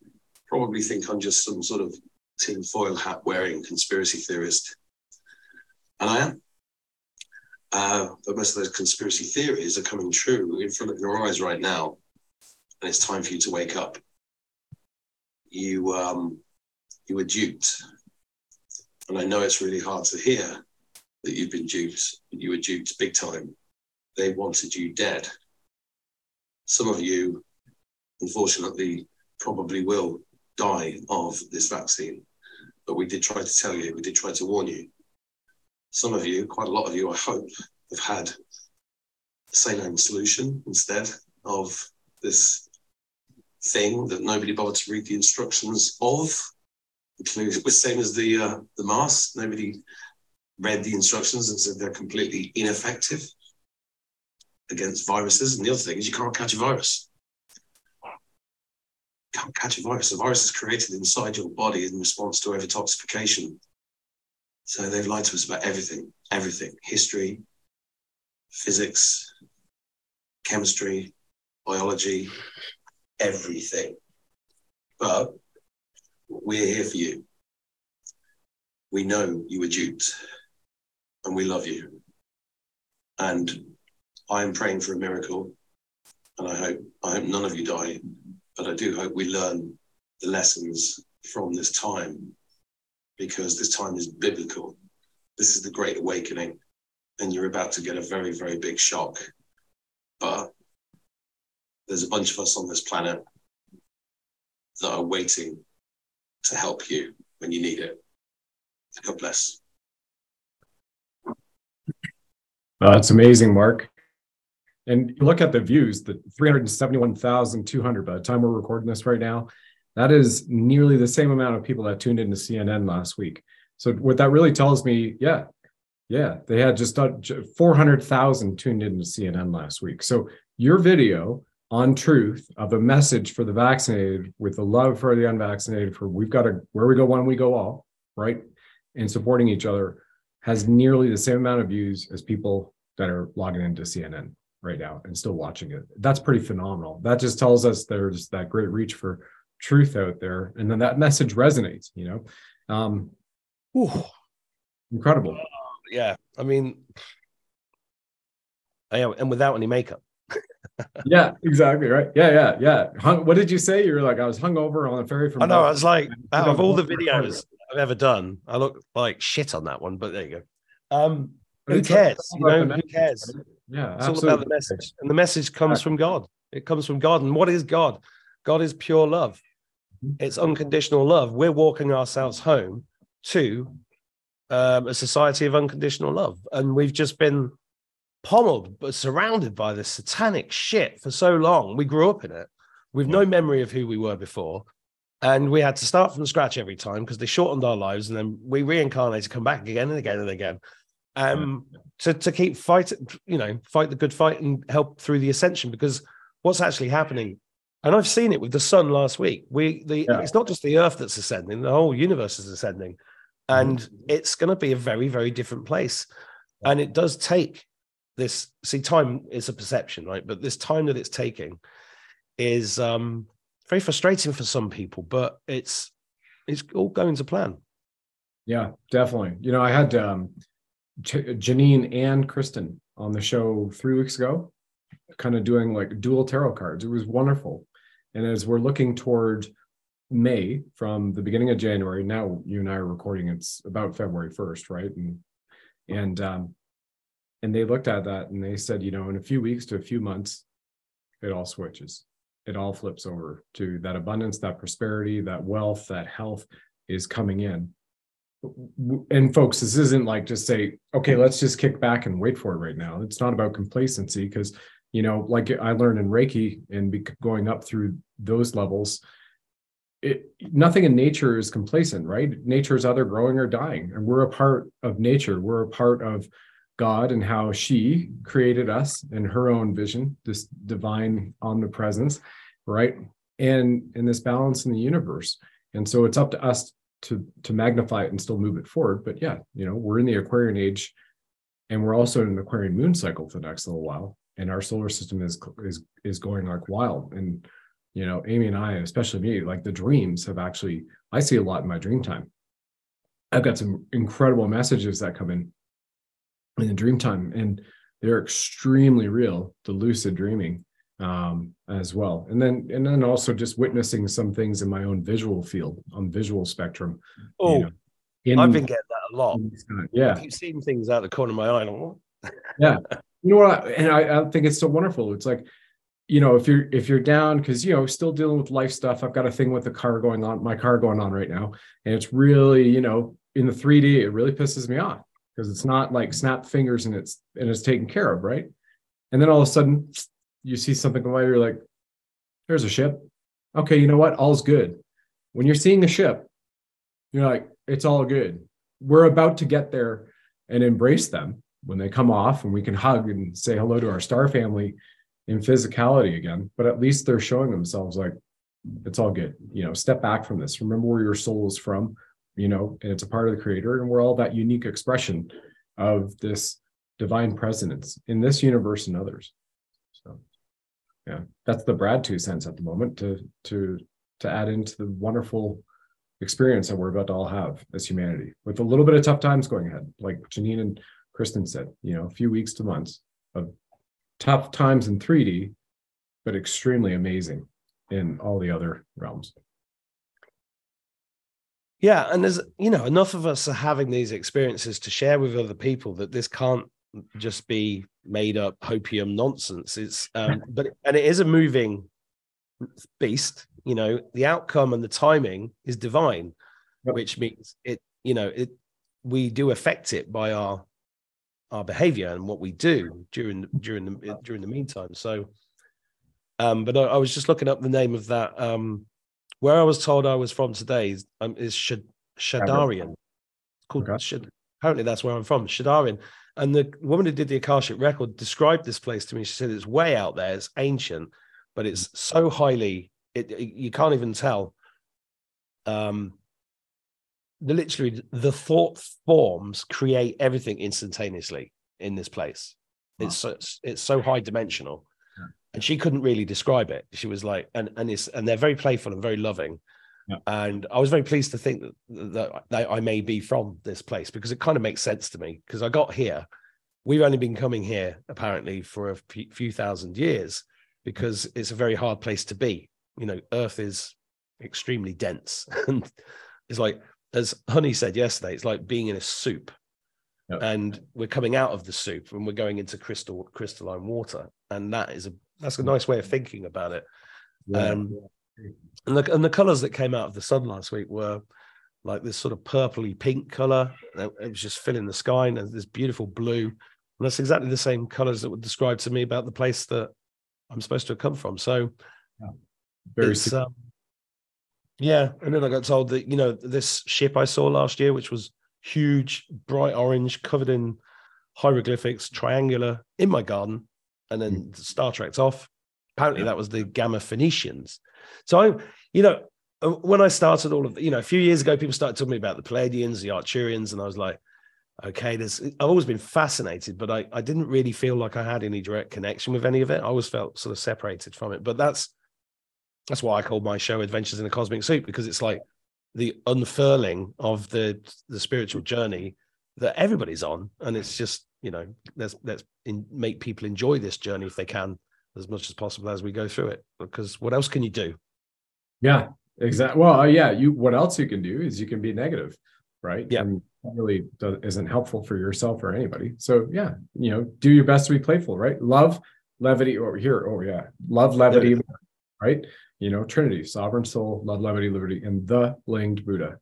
probably think I'm just some sort of tinfoil hat wearing conspiracy theorist. And I am. Uh, but most of those conspiracy theories are coming true in front of your eyes right now. And it's time for you to wake up. You um, you were duped. And I know it's really hard to hear that you've been duped, you were duped big time. They wanted you dead. Some of you, unfortunately, probably will die of this vaccine. But we did try to tell you, we did try to warn you some of you, quite a lot of you, I hope, have had saline solution instead of this thing that nobody bothered to read the instructions of. It was same as the uh, the mask. Nobody read the instructions and said they're completely ineffective against viruses. And the other thing is you can't catch a virus. Can't catch a virus. A virus is created inside your body in response to overtoxification. So they've lied to us about everything, everything history, physics, chemistry, biology, everything. But we're here for you. We know you were duped and we love you. And I'm praying for a miracle. And I hope I hope none of you die, but I do hope we learn the lessons from this time because this time is biblical. this is the Great Awakening, and you're about to get a very, very big shock. But there's a bunch of us on this planet that are waiting to help you when you need it. God bless. Uh, that's amazing, Mark. And look at the views, the 371,200 by the time we're recording this right now, that is nearly the same amount of people that tuned into CNN last week. So what that really tells me, yeah, yeah, they had just 400,000 tuned into CNN last week. So your video on truth of a message for the vaccinated with the love for the unvaccinated for we've got to where we go one we go all right and supporting each other has nearly the same amount of views as people that are logging into cnn right now and still watching it that's pretty phenomenal that just tells us there's that great reach for truth out there and then that message resonates you know um incredible yeah i mean and without any makeup yeah, exactly right. Yeah, yeah, yeah. Hung, what did you say? You were like, I was hungover on a ferry from. I know. I was like, out of all the videos I've ever done, I look like shit on that one. But there you go. Um, who cares? You know, who cares? Yeah, it's absolutely. all about the message, and the message comes from God. It comes from God. And what is God? God is pure love. Mm-hmm. It's unconditional love. We're walking ourselves home to um, a society of unconditional love, and we've just been pommeled, but surrounded by this satanic shit for so long. We grew up in it with no memory of who we were before. And we had to start from scratch every time because they shortened our lives and then we reincarnated, come back again and again and again. Um, to, to keep fighting, you know, fight the good fight and help through the ascension because what's actually happening and I've seen it with the sun last week. We the yeah. it's not just the Earth that's ascending; the whole universe is ascending, and mm-hmm. it's going to be a very very different place. And it does take this see time is a perception right but this time that it's taking is um very frustrating for some people but it's it's all going to plan yeah definitely you know i had um janine and kristen on the show three weeks ago kind of doing like dual tarot cards it was wonderful and as we're looking toward may from the beginning of january now you and i are recording it's about february 1st right and and um and they looked at that and they said, you know, in a few weeks to a few months, it all switches. It all flips over to that abundance, that prosperity, that wealth, that health is coming in. And folks, this isn't like just say, okay, let's just kick back and wait for it right now. It's not about complacency because, you know, like I learned in Reiki and going up through those levels, it, nothing in nature is complacent, right? Nature is either growing or dying, and we're a part of nature. We're a part of God and how she created us in her own vision, this divine omnipresence, right? And in this balance in the universe. And so it's up to us to to magnify it and still move it forward. But yeah, you know, we're in the Aquarian age and we're also in an Aquarian moon cycle for the next little while. And our solar system is is is going like wild. And you know, Amy and I, especially me, like the dreams have actually, I see a lot in my dream time. I've got some incredible messages that come in in the dream time and they're extremely real the lucid dreaming um, as well. And then and then also just witnessing some things in my own visual field on visual spectrum oh you know, in, i've been getting that a lot. yeah. I keep seeing things out the corner of my eye yeah. You know what? And I, I think it's so wonderful. It's like you know if you're if you're down because you know still dealing with life stuff i've got a thing with the car going on my car going on right now. And it's really you know in the 3d it really pisses me off because it's not like snap fingers and it's and it's taken care of, right? And then all of a sudden you see something come by, you're like, there's a ship. Okay, you know what? All's good. When you're seeing the ship, you're like, it's all good. We're about to get there and embrace them when they come off and we can hug and say hello to our star family in physicality again. But at least they're showing themselves like it's all good. You know, step back from this. Remember where your soul is from you know, and it's a part of the creator, and we're all that unique expression of this divine presence in this universe and others. Yeah, that's the Brad two cents at the moment to to to add into the wonderful experience that we're about to all have as humanity with a little bit of tough times going ahead, like Janine and Kristen said, you know, a few weeks to months of tough times in 3D, but extremely amazing in all the other realms. Yeah. And there's you know enough of us are having these experiences to share with other people that this can't just be made up hopium nonsense it's um but and it is a moving beast you know the outcome and the timing is divine yep. which means it you know it we do affect it by our our behavior and what we do during the during the during the meantime so um but I, I was just looking up the name of that um where I was told I was from today is, um, is Shad- Shadarian. Called okay. Shad- apparently that's where I'm from, Shadarian. And the woman who did the Akashic record described this place to me. She said it's way out there, it's ancient, but it's so highly it, it you can't even tell. Um, the literally the thought forms create everything instantaneously in this place. Wow. It's so, it's so high dimensional and she couldn't really describe it. She was like, and and it's and they're very playful and very loving. Yeah. And I was very pleased to think that, that, that I may be from this place because it kind of makes sense to me. Because I got here, we've only been coming here apparently for a few thousand years because it's a very hard place to be. You know, Earth is extremely dense, and it's like as Honey said yesterday, it's like being in a soup. And we're coming out of the soup and we're going into crystal crystalline water, and that is a that's a nice way of thinking about it. Yeah. Um, and the and the colors that came out of the sun last week were like this sort of purpley pink color. It was just filling the sky and this beautiful blue. And that's exactly the same colors that were described to me about the place that I'm supposed to have come from. So yeah. very um, yeah. And then I got told that, you know, this ship I saw last year, which was huge, bright orange, covered in hieroglyphics, triangular in my garden and then mm. Star Trek's off. Apparently, that was the Gamma Phoenicians. So I, you know, uh, when I started all of, you know, a few years ago, people started talking about the Pleiadians, the Arcturians, and I was like, okay, there's. I've always been fascinated, but I, I didn't really feel like I had any direct connection with any of it. I always felt sort of separated from it. But that's that's why I called my show Adventures in a Cosmic Soup because it's like the unfurling of the the spiritual journey that everybody's on, and it's just you know let's let's in, make people enjoy this journey if they can as much as possible as we go through it because what else can you do? Yeah exactly well uh, yeah you what else you can do is you can be negative right? Yeah. And really does, isn't helpful for yourself or anybody. So yeah you know do your best to be playful right? Love levity over here oh yeah love levity right? You know trinity sovereign soul love levity liberty and the winged buddha.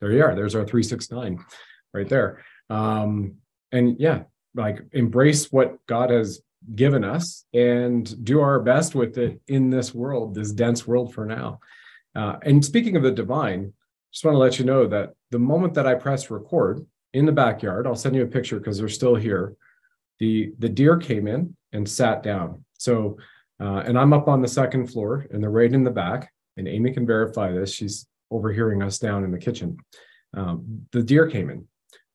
There you are there's our 369 right there. Um and yeah like embrace what God has given us and do our best with it in this world, this dense world for now. Uh, and speaking of the divine, just want to let you know that the moment that I press record in the backyard, I'll send you a picture because they're still here. The the deer came in and sat down. So, uh, and I'm up on the second floor, and they're right in the back. And Amy can verify this. She's overhearing us down in the kitchen. Um, the deer came in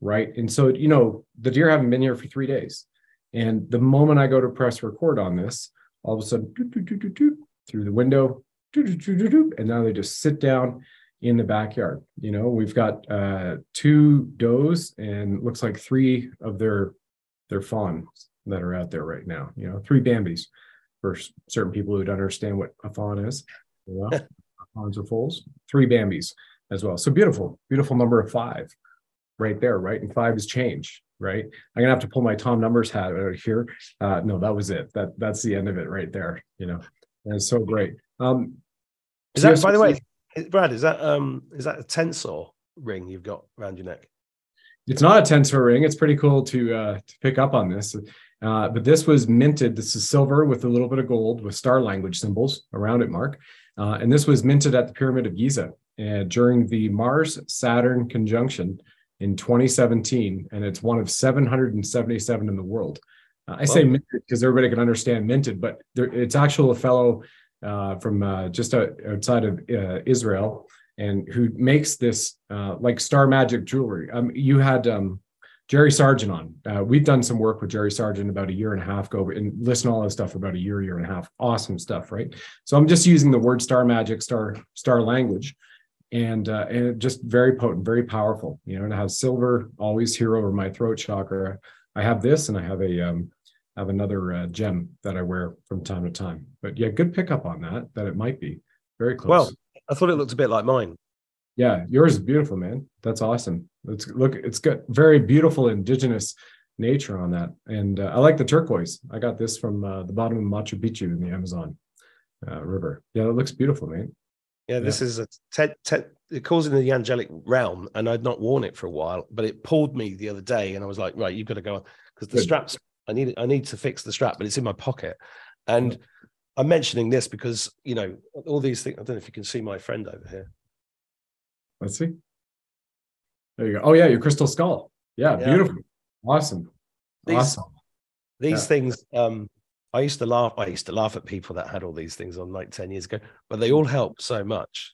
right? And so, you know, the deer haven't been here for three days. And the moment I go to press record on this, all of a sudden, through the window, and now they just sit down in the backyard. You know, we've got uh, two does and looks like three of their their fawns that are out there right now. You know, three Bambis for certain people who don't understand what a fawn is. Well, fawns are foals. Three Bambis as well. So beautiful, beautiful number of five right there, right? And five is change, right? I'm gonna have to pull my Tom numbers hat out here. Uh, no, that was it. That that's the end of it right there. You know, and it's so great. Um, is that, by the way, Brad? Is that um is that a tensor ring you've got around your neck? It's not a tensor ring. It's pretty cool to uh, to pick up on this. Uh, but this was minted. This is silver with a little bit of gold with star language symbols around it, Mark. Uh, and this was minted at the Pyramid of Giza uh, during the Mars Saturn conjunction in 2017, and it's one of 777 in the world. Uh, I say minted because everybody can understand minted, but there, it's actually a fellow uh, from uh, just outside of uh, Israel and who makes this uh, like star magic jewelry. Um, you had um, Jerry Sargeant on. Uh, we've done some work with Jerry Sargeant about a year and a half ago and listen to all this stuff about a year, year and a half. Awesome stuff, right? So I'm just using the word star magic, star star language and uh, and just very potent, very powerful. You know, and I have silver always here over my throat chakra. I have this, and I have a um, I have another uh, gem that I wear from time to time. But yeah, good pickup on that. That it might be very close. Well, I thought it looked a bit like mine. Yeah, yours is beautiful, man. That's awesome. It's look, it's got very beautiful indigenous nature on that, and uh, I like the turquoise. I got this from uh, the bottom of Machu Picchu in the Amazon uh, River. Yeah, it looks beautiful, man. Yeah, this is a te- te- it calls in the angelic realm, and I'd not worn it for a while, but it pulled me the other day, and I was like, right, you've got to go on because the Good. straps. I need I need to fix the strap, but it's in my pocket, and I'm mentioning this because you know all these things. I don't know if you can see my friend over here. Let's see. There you go. Oh yeah, your crystal skull. Yeah, Yeah. beautiful. Awesome. These awesome. these Yeah. things. Um, I used to laugh. I used to laugh at people that had all these things on like ten years ago, but they all mm. help so much.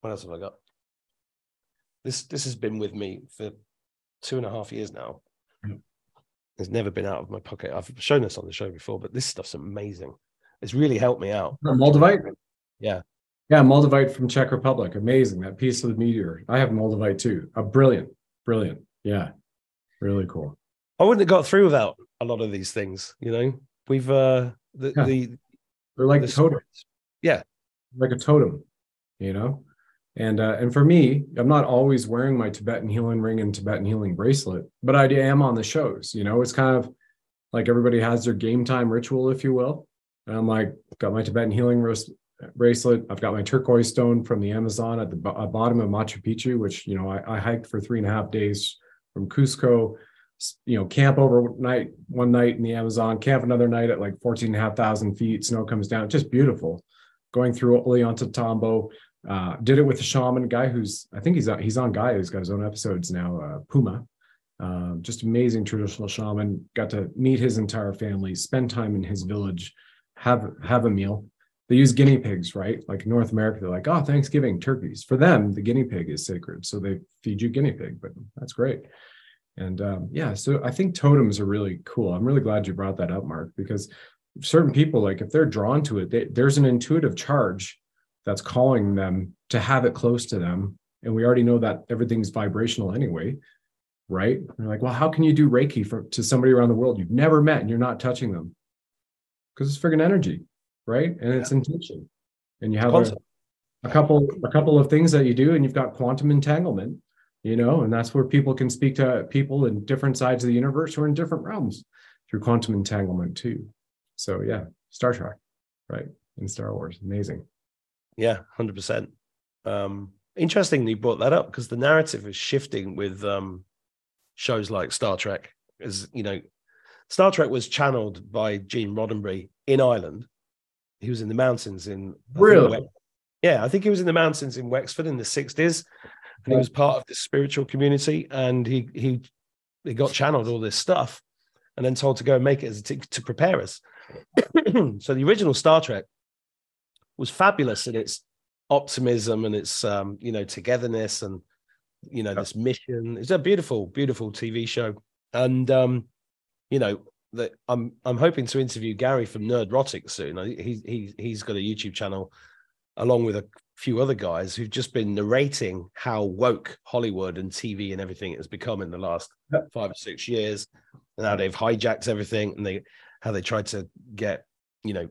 What else have I got? This this has been with me for two and a half years now. Yeah. It's never been out of my pocket. I've shown this on the show before, but this stuff's amazing. It's really helped me out. Moldavite? Yeah. Yeah, Moldavite from Czech Republic. Amazing. That piece of the meteor. I have Moldavite too. A brilliant, brilliant. Yeah. Really cool. I wouldn't have got through without a lot of these things. You know, we've uh the Yeah. the, They're like the totems. Yeah. Like a totem, you know? And uh, and for me, I'm not always wearing my Tibetan healing ring and Tibetan healing bracelet, but I am on the shows. You know, it's kind of like everybody has their game time ritual, if you will. And I'm like, got my Tibetan healing bracelet. I've got my turquoise stone from the Amazon at the uh, bottom of Machu Picchu, which you know I, I hiked for three and a half days from Cusco. You know, camp overnight one night in the Amazon, camp another night at like 14 and a half thousand feet. Snow comes down, just beautiful. Going through Ollantaytambo, uh, did it with a shaman guy who's I think he's on, he's on Gaia. who's got his own episodes now. Uh, Puma, uh, just amazing traditional shaman. Got to meet his entire family, spend time in his village, have have a meal. They use guinea pigs, right? Like North America, they're like, oh, Thanksgiving turkeys. For them, the guinea pig is sacred, so they feed you guinea pig. But that's great. And um, yeah, so I think totems are really cool. I'm really glad you brought that up, Mark, because certain people, like if they're drawn to it, they, there's an intuitive charge that's calling them to have it close to them. And we already know that everything's vibrational anyway, right? They're like, well, how can you do Reiki for to somebody around the world you've never met and you're not touching them? Because it's friggin' energy, right? And it's intention. And you have a, a couple a couple of things that you do, and you've got quantum entanglement, you know, and that's where people can speak to people in different sides of the universe or in different realms through quantum entanglement too. So yeah, Star Trek, right? In Star Wars. Amazing. Yeah, hundred percent. Um, interestingly, you brought that up because the narrative is shifting with um, shows like Star Trek. As you know, Star Trek was channeled by Gene Roddenberry in Ireland. He was in the mountains in Really? Wex- yeah, I think he was in the mountains in Wexford in the sixties, and he was part of this spiritual community. And he he he got channeled all this stuff, and then told to go and make it as a t- to prepare us. so the original Star Trek was fabulous in its optimism and its um, you know togetherness and you know this mission. It's a beautiful, beautiful TV show, and um, you know that I'm I'm hoping to interview Gary from Nerdrotic soon. I- He he he's got a YouTube channel along with a few other guys who've just been narrating how woke Hollywood and TV and everything has become in the last five or six years, and how they've hijacked everything and they how they tried to get you know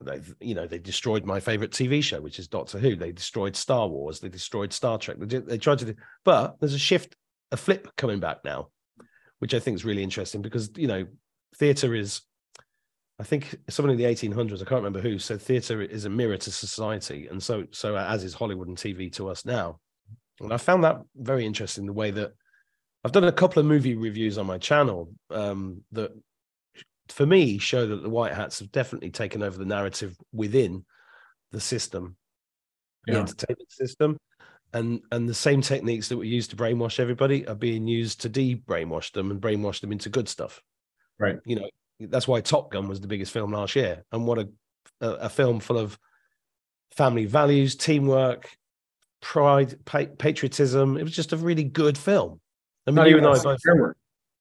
they you know they destroyed my favorite TV show, which is Doctor Who. They destroyed Star Wars. They destroyed Star Trek. They, did, they tried to, do, but there's a shift, a flip coming back now, which I think is really interesting because you know theatre is. I think someone in the 1800s, I can't remember who, said theatre is a mirror to society, and so so as is Hollywood and TV to us now. And I found that very interesting. The way that I've done a couple of movie reviews on my channel um, that for me show that the white hats have definitely taken over the narrative within the system the entertainment system and and the same techniques that were used to brainwash everybody are being used to de-brainwash them and brainwash them into good stuff Right. you know that's why top gun was the biggest film last year. And what a a, film full of family values teamwork pride pa- patriotism. It was just a really good film. I mean Not you even and a i both swear word.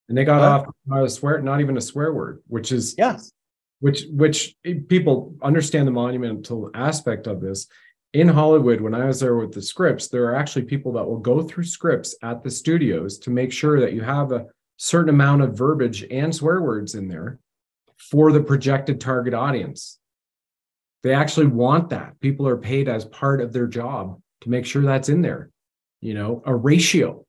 And they got off not a swear, not even a swear word, which is yes, which which people understand the monumental aspect of this. In hollywood when i was there with the scripts there are actually people that will go through scripts at the studios to make sure that you have a certain amount of verbiage and swear words in there for the projected target audience they actually want that people are paid as part of their job to make sure that's in there, you know, a ratio.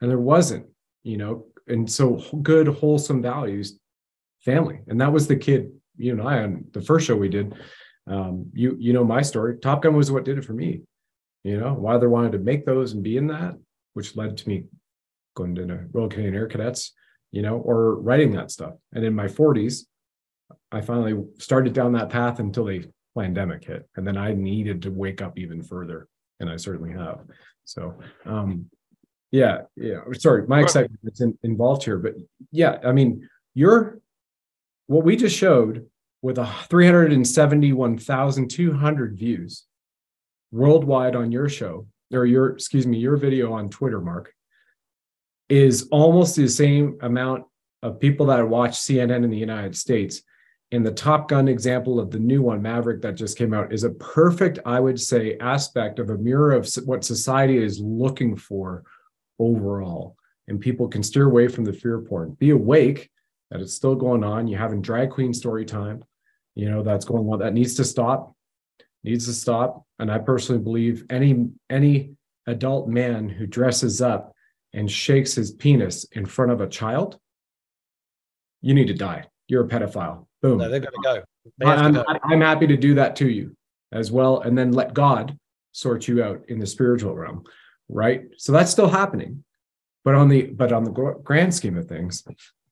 And there wasn't, you know, and so good, wholesome values, family. And that was the kid, you and I on the first show we did. Um, you you know my story. Top Gun was what did it for me. You know, why they wanted to make those and be in that, which led to me going to the Royal Canadian Air Cadets, you know, or writing that stuff. And in my 40s, I finally started down that path until the pandemic hit. And then I needed to wake up even further. And I certainly have. So um yeah, yeah. Sorry, my excitement is in, involved here. But yeah, I mean, you're what we just showed with a 371,200 views worldwide on your show or your excuse me your video on twitter mark is almost the same amount of people that watch cnn in the united states. And the top gun example of the new one maverick that just came out is a perfect i would say aspect of a mirror of what society is looking for overall. And people can steer away from the fear porn. Be awake that it's still going on. You're having drag queen story time. You know that's going on. That needs to stop. Needs to stop. And i personally believe any any adult man who dresses up and shakes his penis in front of a child you need to die. You're a pedophile. Boom. No, they're going to go. They I- have I'm, to go. I'm happy to do that to you as well and then let god sort you out in the spiritual realm right? So that's still happening. But on the but on the grand scheme of things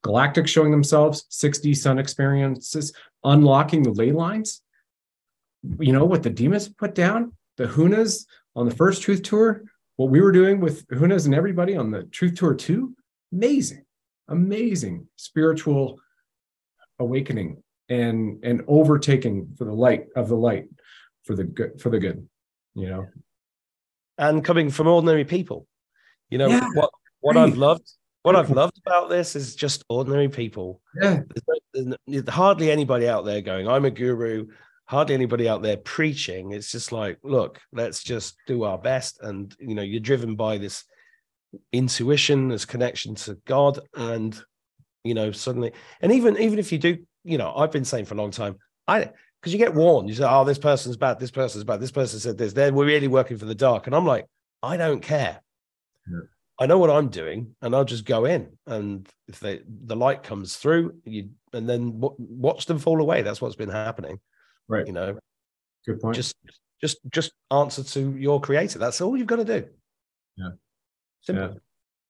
galactic showing themselves 6d sun experiences unlocking the ley lines. You know what the demons put down? The hunas on the first truth tour what we were doing with hunas and everybody on the truth tour too amazing amazing spiritual awakening and and overtaking for the light of the light for the good for the good you know and coming from ordinary people. You know Yeah, what what right. I've loved what I've loved about this is just ordinary people. yeah There's, there's hardly anybody out there going, "I'm a guru." Hardly anybody out there preaching. It's just like, look, let's just do our best, and you know, you're driven by this intuition, this connection to God, and you know, suddenly, and even even if you do, you know, I've been saying for a long time, I because you get warned. You say, "Oh, this person's bad. This person's bad. This person said this." Then we're really working for the dark, and I'm like, I don't care. Yeah. I know what I'm doing, and I'll just go in. And if they, the light comes through, you and then w- watch them fall away. That's what's been happening. Right. You know, good point. just just just answer to your creator. That's all you've got to do. Yeah. Simple.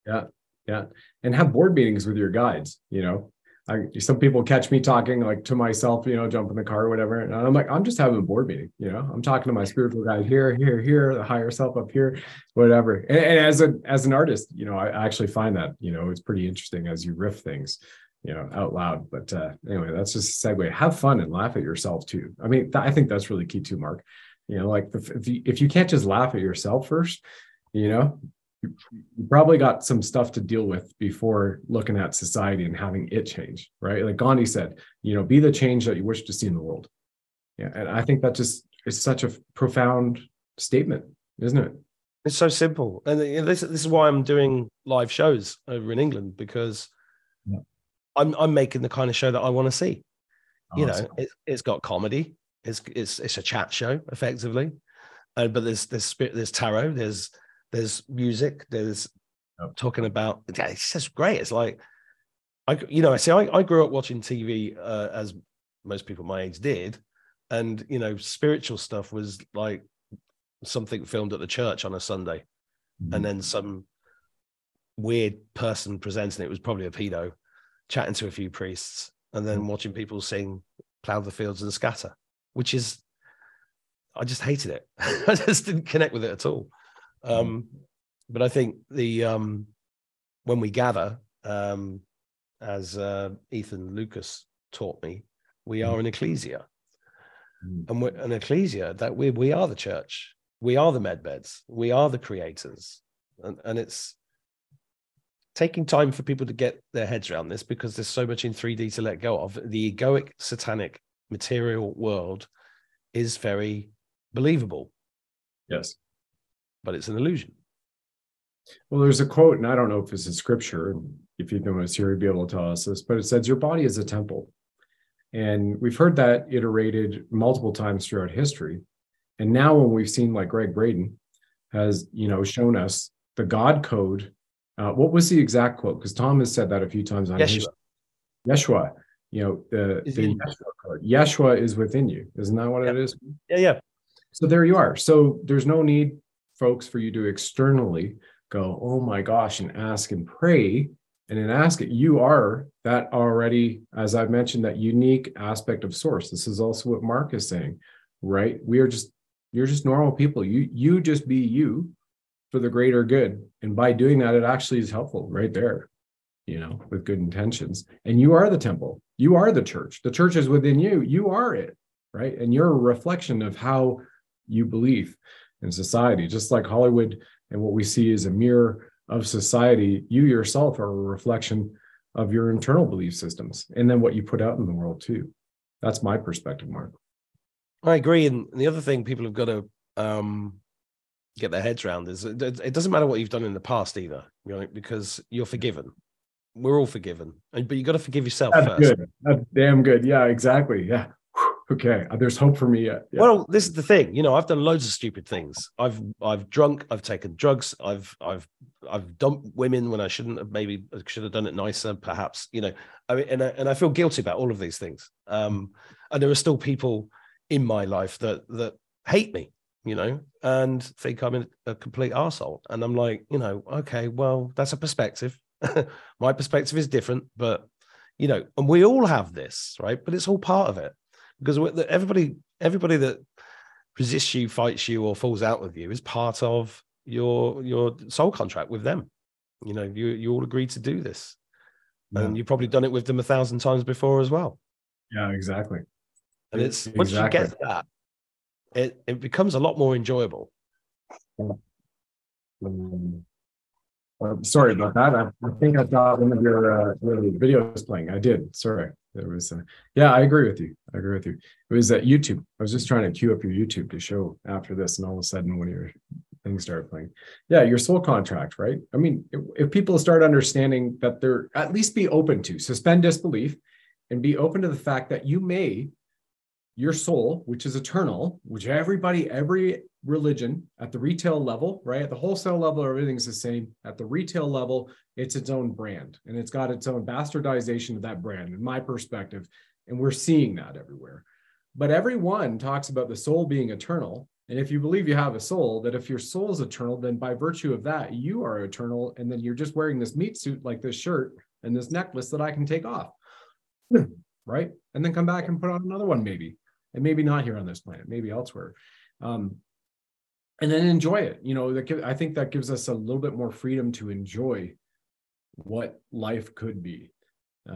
yeah. Yeah. And have board meetings with your guides you know? I, some people catch me talking like to myself you know jump in the car or whatever and i'm like i'm just having a board meeting you know? I'm talking to my spiritual guide here here here the higher self up here whatever. And, and as a as an artist you know i actually find that you know it's pretty interesting as you riff things you know out loud but uh anyway that's just a segue have fun and laugh at yourself too i mean th- i think that's really key too mark you know like if, you if you can't just laugh at yourself first you know you probably got some stuff to deal with before looking at society and having it change, right? Like Gandhi said, you know, be the change that you wish to see in the world. Yeah. And I think that just is such a profound statement, isn't it? It's so simple, and this this is why I'm doing live shows over in England because. I'm I'm making the kind of show that I want to see. you know it, it's got comedy. It's it's it's a chat show effectively. Uh, but there's there's there's tarot there's there's music there's Yep. talking about it's just great. It's like i you know i see i, I grew up watching tv uh, as most people my age did. And you know spiritual stuff was like something filmed at the church on a sunday. Mm-hmm. and then some weird person presenting it was probably a pedo chatting to a few priests and then watching people sing plow the fields and scatter which is i just hated it. I just didn't connect with it at all. Um but i think the um when we gather um as uh, ethan lucas taught me we are an ecclesia. Mm. and we're an ecclesia that we we are the church. We are the med beds. We are the creators. And, and it's taking time for people to get their heads around this because there's so much in 3d to let go of the egoic satanic material world is very believable Yes. but it's an illusion Well, there's a quote, and I don't know if it's a scripture. If you've been with us here, you'd be able to tell us this, but it says, Your body is a temple. And we've heard that iterated multiple times throughout history. And now, when we've seen like Gregg Braden has you know shown us the God code. Uh, what was the exact quote? Because Tom has said that a few times on Yeshua. his Yeshua. You know the, Is the in. Yeshua code. Yeshua is within you. Isn't that what it is? Yeah, yeah. So there you are. So there's no need, folks, for you to externally go, oh my gosh, and ask and pray. And in ask it, you are that already, as I've mentioned, that unique aspect of source. This is also what Mark is saying, right? We are just, you're just normal people. You you just be you for the greater good. And by doing that, it actually is helpful right there, you know, with good intentions. And you are the temple. You are the church. The church is within you. You are it, right? And you're a reflection of how you believe in society, just like Hollywood and what we see is a mirror of society. You yourself are a reflection of your internal belief systems and then what you put out in the world too. That's my perspective, Mark. I agree. And the other thing people have got to um, get their heads around is it, doesn't matter what you've done in the past either, you know, because you're forgiven. We're all forgiven, and but you got to forgive yourself That's first. good. That's damn good. Yeah, exactly. Yeah. Okay. Uh, There's hope for me yet. Yeah. Well, this is the thing. You know, I've done loads of stupid things. I've I've drunk. I've taken drugs. I've I've I've dumped women when I shouldn't have. Maybe I should have done it nicer. Perhaps you know. I mean, and I, and I feel guilty about all of these things. Um, and there are still people in my life that that hate me. You know, and think I'm a complete asshole. And I'm like, you know, okay, well, that's a perspective. my perspective is different, but you know, and we all have this, right? But it's all part of it because everybody everybody that resists you fights you or falls out with you is part of your your soul contract with them you know you you all agreed to do this and you've probably done it with them a thousand times before as well Yeah, exactly. and it's once you get that it it becomes a lot more enjoyable Um, uh, sorry about that. I, I think I got one of your uh, videos playing. I did. Sorry. There was. Uh, yeah, I agree with you. I agree with you. It was at YouTube. I was just trying to queue up your YouTube to show after this, and all of a sudden, one of your things started playing. Yeah, your soul contract, right? I mean, if, if people start understanding that they're at least be open to suspend disbelief and be open to the fact that you may your soul, which is eternal, which everybody, every religion at the retail level, right? At the wholesale level, everything's the same. At the retail level, it's its own brand and it's got its own bastardization of that brand, in my perspective. And we're seeing that everywhere. But everyone talks about the soul being eternal. And if you believe you have a soul, that if your soul is eternal, then by virtue of that, you are eternal. And then you're just wearing this meat suit like this shirt and this necklace that I can take off. right? And then come back and put on another one, maybe, and maybe not here on this planet, maybe elsewhere. Um, and then enjoy it. You know, that I think that gives us a little bit more freedom to enjoy what life could be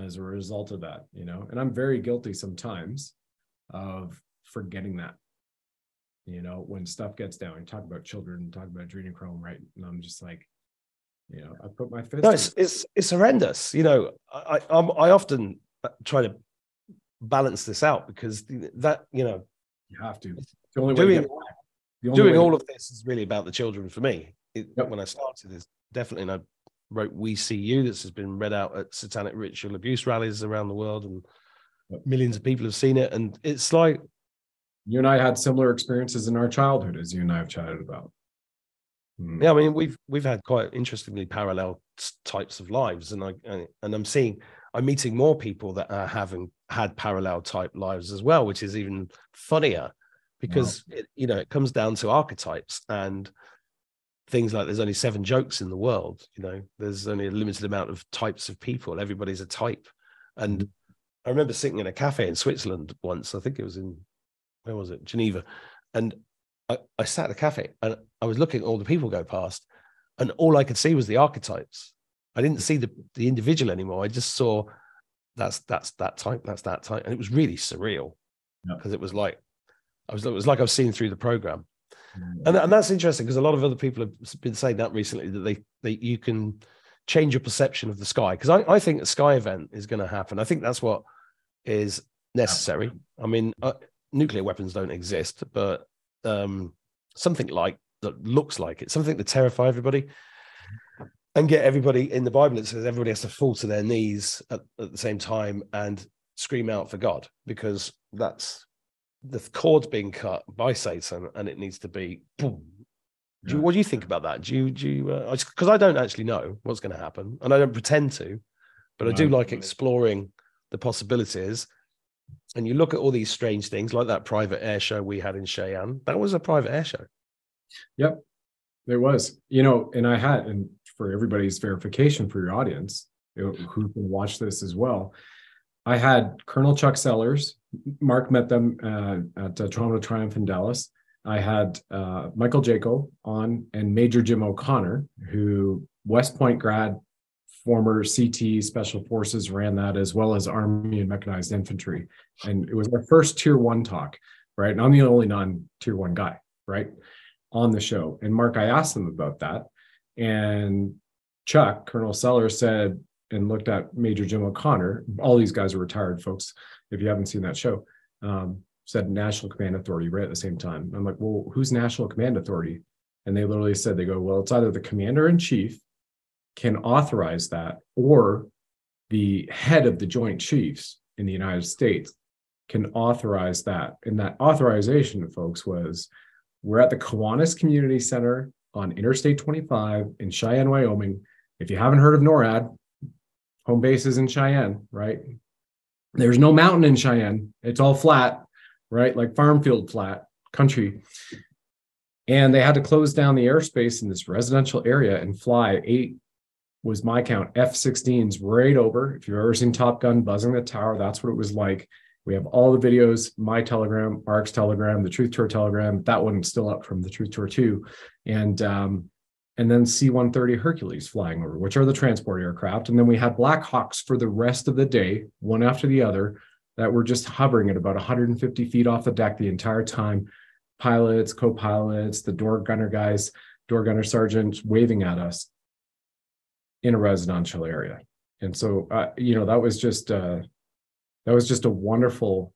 as a result of that. You know, and I'm very guilty sometimes of forgetting that. You know, when stuff gets down, talk about children, talk about adrenochrome, right? And I'm just like, you know, I put my fist. no it's it. it's it's horrendous you know i I- i'm i often try to balance this out because that you know You have to. It's the only way doing by. The only doing way all of this is really about the children for me. It, Yep. When I started, is definitely, and I wrote "We See You." This has been read out at satanic ritual abuse rallies around the world, and Yep. millions of people have seen it. And it's like, you and I had similar experiences in our childhood, as you and I have chatted about. Hmm. yeah, I mean, we've we've had quite interestingly parallel types of lives, and I and I'm seeing, I'm meeting more people that are having had parallel type lives as well, which is even funnier because it, you know it comes down to archetypes and things like there's only seven jokes in the world you know there's only a limited amount of types of people. Everybody's a type. And mm-hmm. i remember sitting in a cafe in switzerland once i think it was in where was it? Geneva. And i, I sat at a cafe and i was looking at all the people go past and all i could see was the archetypes i didn't see the, the individual anymore. I just saw that's that's that type that's that type. And it was really surreal. Yeah. because it was like i was it was like i was seeing through the program. Hmm. and, and that's interesting because a lot of other people have been saying that recently that they, they you can change your perception of the sky. Because I, I think a sky event is going to happen. I think that's what is necessary. I mean uh, nuclear weapons don't exist but um, something like that looks like it something to terrify everybody and get everybody in the bible it says everybody has to fall to their knees at, at the same time and scream out for god because that's the cord's being cut by Satan and it needs to be boom, Do you, what do you think about that? Do you do you? Uh, because I don't actually know what's going to happen, and I don't pretend to, but I do like exploring the possibilities. And you look at all these strange things, like that private air show we had in Cheyenne. That was a private air show. Yep, there was. You know, and I had, and for everybody's verification for your audience, who can watch this as well, I had Colonel Chuck Sellers. Mark met them uh, at uh, Trauma to Triumph in Dallas. I had uh, Michael Jaco on and Major Jim O'Connor, who West Point grad, former CT Special Forces ran that as well as Army and Mechanized Infantry. And it was our first tier one talk, right? And I'm the only non tier one guy, right? On the show. And Mark, I asked them about that. And Chuck, Colonel Sellers said, and looked at Major Jim O'Connor. All these guys are retired folks. If you haven't seen that show, um, said National Command Authority right at the same time. I'm like, well, who's National Command Authority? And they literally said, they go, well, it's either the commander in chief can authorize that, or the head of the Joint Chiefs in the United States can authorize that. And that authorization, folks, was we're at the Kiwanis Community Center on Interstate 25 in Cheyenne, Wyoming. If you haven't heard of NORAD, home base is in Cheyenne, right? There's no mountain in Cheyenne. It's all flat, right? Like farm field flat country. And they had to close down the airspace in this residential area and fly eight was my count F-16s right over. If you've ever seen Top Gun buzzing the tower, that's what it was like. We have all the videos, my telegram, Ark's telegram, the Truth Tour telegram. That one's still up from the Truth Tour 2. And um, and then C-130 Hercules flying over, which are the transport aircraft. And then we had Black Hawks for the rest of the day, one after the other, that were just hovering at about 150 feet off the deck the entire time. Pilots, co-pilots, the door gunner guys, door gunner sergeant waving at us in a residential area. And so, uh, you know, that was just uh, that was just a wonderful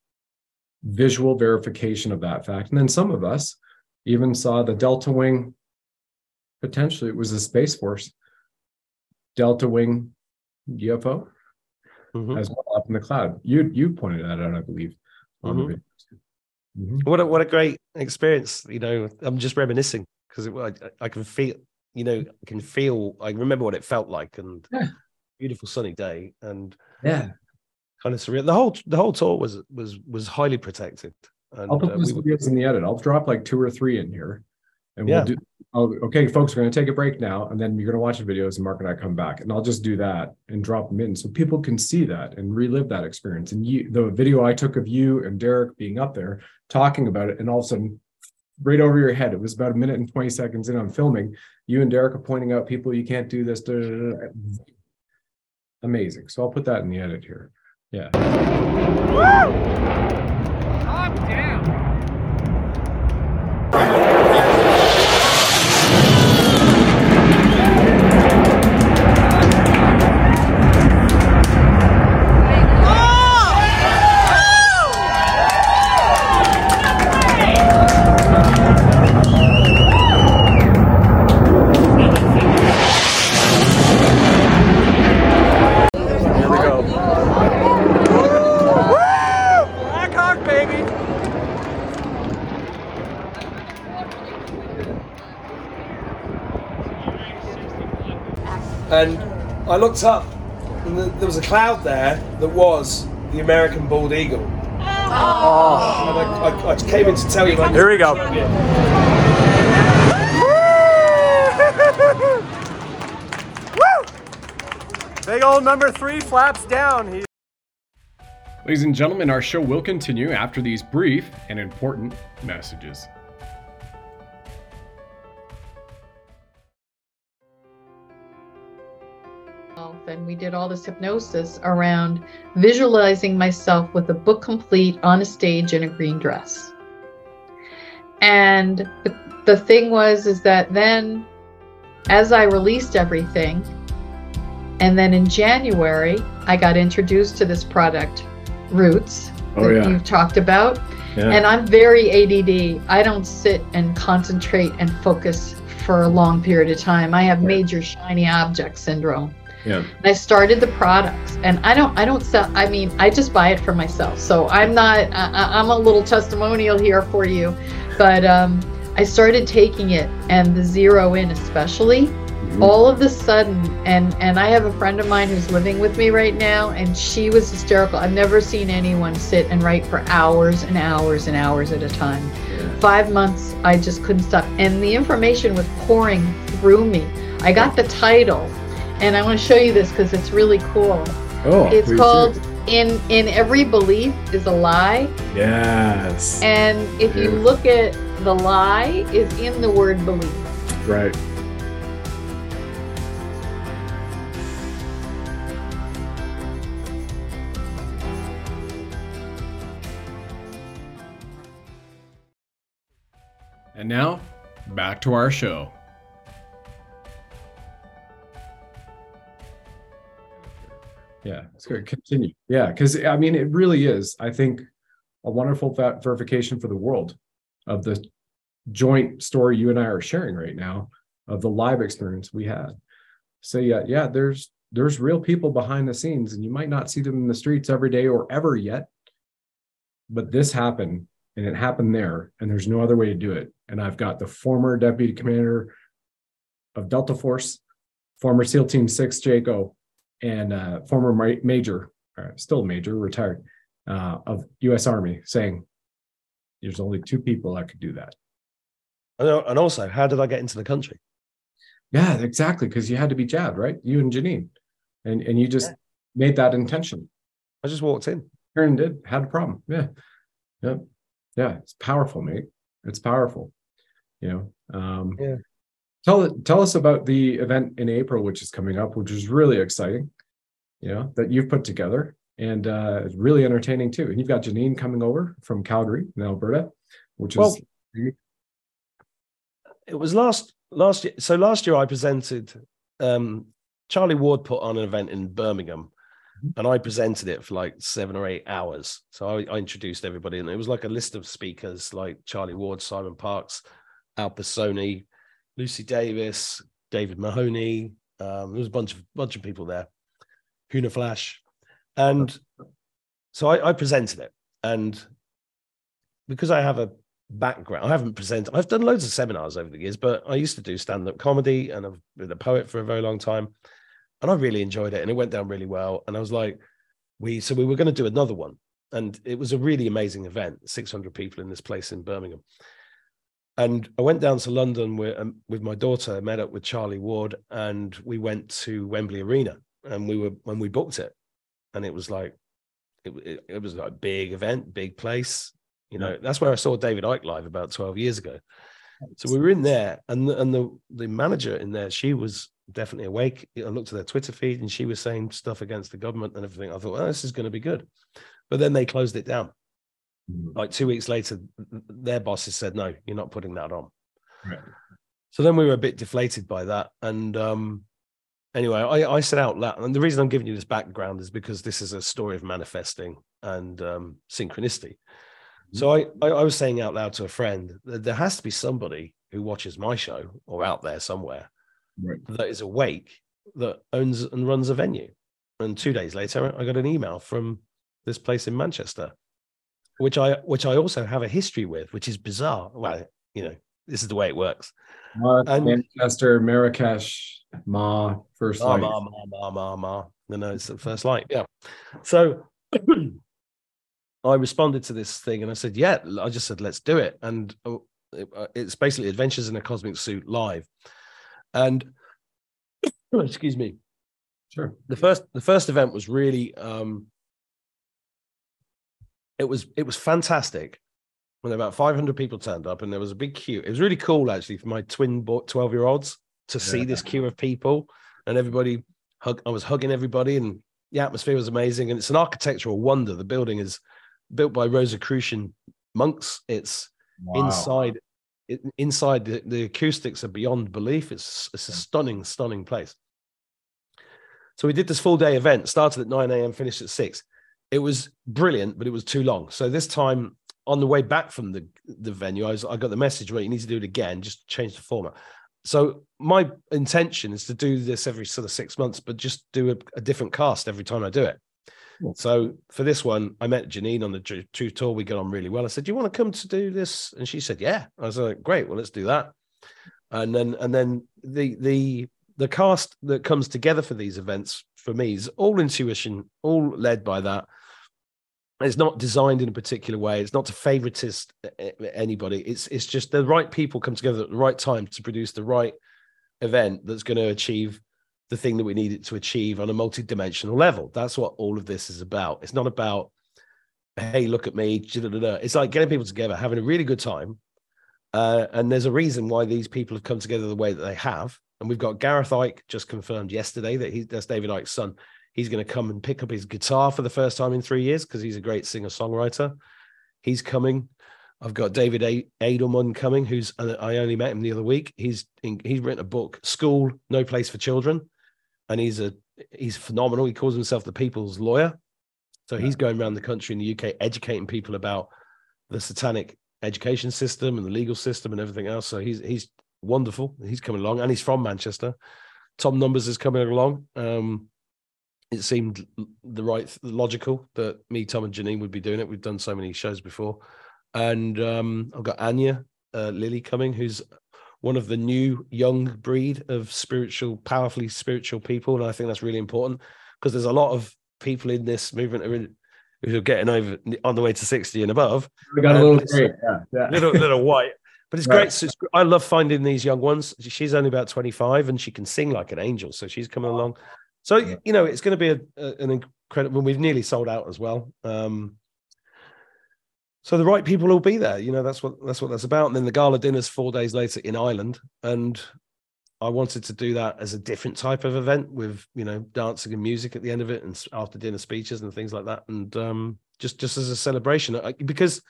visual verification of that fact. And then some of us even saw the Delta Wing. Potentially, it was a Space Force Delta Wing UFO Mhm. as well up in the cloud. You you pointed that out, I believe, Mhm. video. Mhm. What a what a great experience! You know, I'm just reminiscing because I, I can feel, you know, I can feel. I remember what it felt like, and Yeah. beautiful sunny day, and Yeah, kind of surreal. The whole the whole tour was was was highly protected. And I'll put uh, those we were- videos in the edit. I'll drop like two or three in here, and Yeah. we'll do. I'll, okay, folks, we're going to take a break now, and then you're going to watch the videos, and Mark and I come back, and I'll just do that and drop them in so people can see that and relive that experience. And you, the video I took of you and Derek being up there talking about it, and all of a sudden, right over your head, it was about a minute and twenty seconds in on filming. You and Derek are pointing out people you can't do this. da, da, da. Amazing. So I'll put that in the edit here. Yeah. Here oh, we looked up, and th- there was a cloud there that was the American bald eagle. Oh. And I, I, I came in to tell you. Like, Here we go. Big old number three flaps down. He Ladies and gentlemen, our show will continue after these brief and important messages. And we did all this hypnosis around visualizing myself with a book complete on a stage in a green dress. And the, the thing was is that then as I released everything and then in January I got introduced to this product Roots Oh, that yeah. you've talked about Yeah. and I'm very ADD. I don't sit and concentrate and focus for a long period of time. I have major shiny object syndrome. Yeah. And I started the products, and I don't, I don't sell. I mean, I just buy it for myself. So I'm not. I, I'm a little testimonial here for you, but um, I started taking it and the zero in especially all of the sudden and and I have a friend of mine who's living with me right now and she was hysterical. I've never seen anyone sit and write for hours and hours and hours at a time. 5 months I just couldn't stop and the information was pouring through me. I got the title and I want to show you this cuz it's really cool. Oh, It's please do. called in in every belief is a lie Yes. and if you look at the lie is in the word belief. right. And now, back to our show. Yeah, it's good. Continue. Yeah, because I mean, it really is, I think, a wonderful verification for the world of the joint story you and I are sharing right now of the live experience we had. So yeah, yeah, there's there's real people behind the scenes, and you might not see them in the streets every day or ever yet. But this happened, and it happened there, and there's no other way to do it. And I've got the former deputy commander of Delta Force, former SEAL Team Six, Jaco, and uh, former ma- major, uh, still major, retired, uh, of U.S. Army, saying, "There's only two people that could do that." And also, how did I get into the country? Yeah, exactly. Because you had to be jabbed, right? You and Janine, and and you just made that intention. I just walked in. Karen did had a problem. Yeah, yeah, yeah. It's powerful, mate. It's powerful. You know. Um, Yeah. Tell tell us about the event in April, which is coming up, which is really exciting. You know that you've put together, and uh, it's really entertaining too. And you've got Janine coming over from Calgary, in Alberta, which is it was last last year. So last year I presented. Um, Charlie Ward put on an event in Birmingham, and I presented it for like seven or eight hours. So I, I introduced everybody, and it was like a list of speakers like Charlie Ward, Simon Parks, Al Pisoni, Lucy Davis, David Mahoney. Um, there was a bunch of bunch of people there. Huna Flash, and so I, I presented it, and because I have a background. I haven't presented. I've done loads of seminars over the years, but I used to do stand-up comedy and I've been a poet for a very long time, and I really enjoyed it, and it went down really well. And I was like, we so we were going to do another one, and it was a really amazing event. Six hundred people in this place in Birmingham, and I went down to London with um, with my daughter. Met up with Charlie Ward, and we went to Wembley Arena, and we were when we booked it, and it was like. It, it, it was like a big event, big place, you know, that's where I saw David Icke live about 12 years ago. So we were in there, and the, and the the manager in there, she was definitely awake. I looked at their Twitter feed, and she was saying stuff against the government and everything. I thought, oh, this is going to be good, but then they closed it down. Like two weeks later, their bosses said, no, you're not putting that on. Right. So then we were a bit deflated by that, and um, anyway, I, I said out loud, and the reason I'm giving you this background is because this is a story of manifesting and um, synchronicity. So I, I, I was saying out loud to a friend that there has to be somebody who watches my show or out there somewhere Right. that is awake that owns and runs a venue. And two days later, I got an email from this place in Manchester, which I which I also have a history with, which is bizarre. Well, you know, this is the way it works. Uh, And- Manchester, Marrakesh, Ma, first Ma, light. ma, ma, ma, ma, ma. No, no, it's the first light. Yeah. So I responded to this thing and I said, yeah, I just said, let's do it. And uh, it- uh, it's basically Adventures in a Cosmic Suit live. And excuse me, Sure. the first the first event was really um it was it was fantastic when about 500 people turned up and there was a big queue. It was really cool actually for my twin 12 year olds to see this queue of people and everybody hug i was hugging everybody and the atmosphere was amazing. And it's an architectural wonder. The building is built by rosicrucian monks. It's Wow. inside it, inside the, the acoustics are beyond belief. It's it's a stunning stunning place. So we did this full day event, started at 9 a.m., finished at 6. It was brilliant, but it was too long. So this time on the way back from the, the venue, I, was, I got the message, well, you need to do it again, just change the format. So my intention is to do this every sort of six months, but just do a, a different cast every time I do it. So for this one, I met Janine on the Truth Tour. We got on really well. I said, "Do you want to come to do this?" And she said, "Yeah." I was like, "Great, well, let's do that." And then and then the the the cast that comes together for these events for me is all intuition, all led by that. It's not designed in a particular way. It's not to favoritist anybody. It's it's just the right people come together at the right time to produce the right event that's going to achieve the thing that we need it to achieve on a multi-dimensional level. That's what all of this is about. It's not about, hey, look at me. It's like getting people together, having a really good time. Uh, and there's a reason why these people have come together the way that they have. And we've got Gareth Icke just confirmed yesterday that he that's David Icke's son. He's going to come and pick up his guitar for the first time in three years because he's a great singer songwriter. He's coming. I've got David a- Edelman coming, who's uh, I only met him the other week. He's in, he's written a book, School No Place for Children, and he's a he's phenomenal. He calls himself the people's lawyer. So he's going around the country in the UK educating people about the satanic education system and the legal system and everything else. So he's he's wonderful. He's coming along, and he's from Manchester. Tom Numbers is coming along. Um, it seemed the right logical that me, Tom, and Janine would be doing it. We've done so many shows before, and um, I've got Anya uh, Lily coming, who's one of the new young breed of spiritual, powerfully spiritual people, and I think that's really important because there's a lot of people in this movement who are, who are getting over on the way to sixty and above. We got a little great, yeah, yeah. little little white. But it's right. great. So it's, I love finding these young ones. She's only about 25 and she can sing like an angel. So she's coming along. So, you know, it's going to be a, a, an incredible, we've nearly sold out as well. Um, so the right people will be there. You know, that's what, that's what that's about. And then the gala dinner's four days later in Ireland. And I wanted to do that as a different type of event with, you know, dancing and music at the end of it and after dinner speeches and things like that. And um, just, just as a celebration, because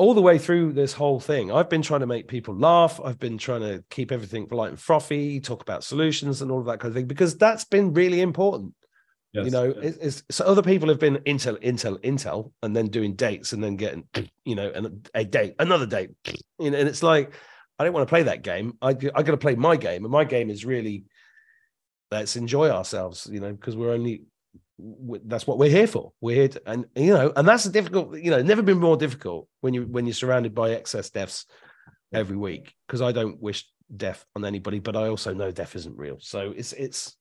all the way through this whole thing, I've been trying to make people laugh. I've been trying to keep everything light and frothy, talk about solutions and all of that kind of thing, because that's been really important. Yes, you know, yes. it's, so other people have been Intel, Intel, Intel, and then doing dates and then getting, you know, and a date, another date, you know, and it's like, I don't want to play that game. I I got to play my game, and my game is really let's enjoy ourselves, you know, because we're only that's what we're here for. We're here, to, and you know, and that's a difficult. You know, never been more difficult when you when you're surrounded by excess deaths every week. Because I don't wish death on anybody, but I also know death isn't real. So it's it's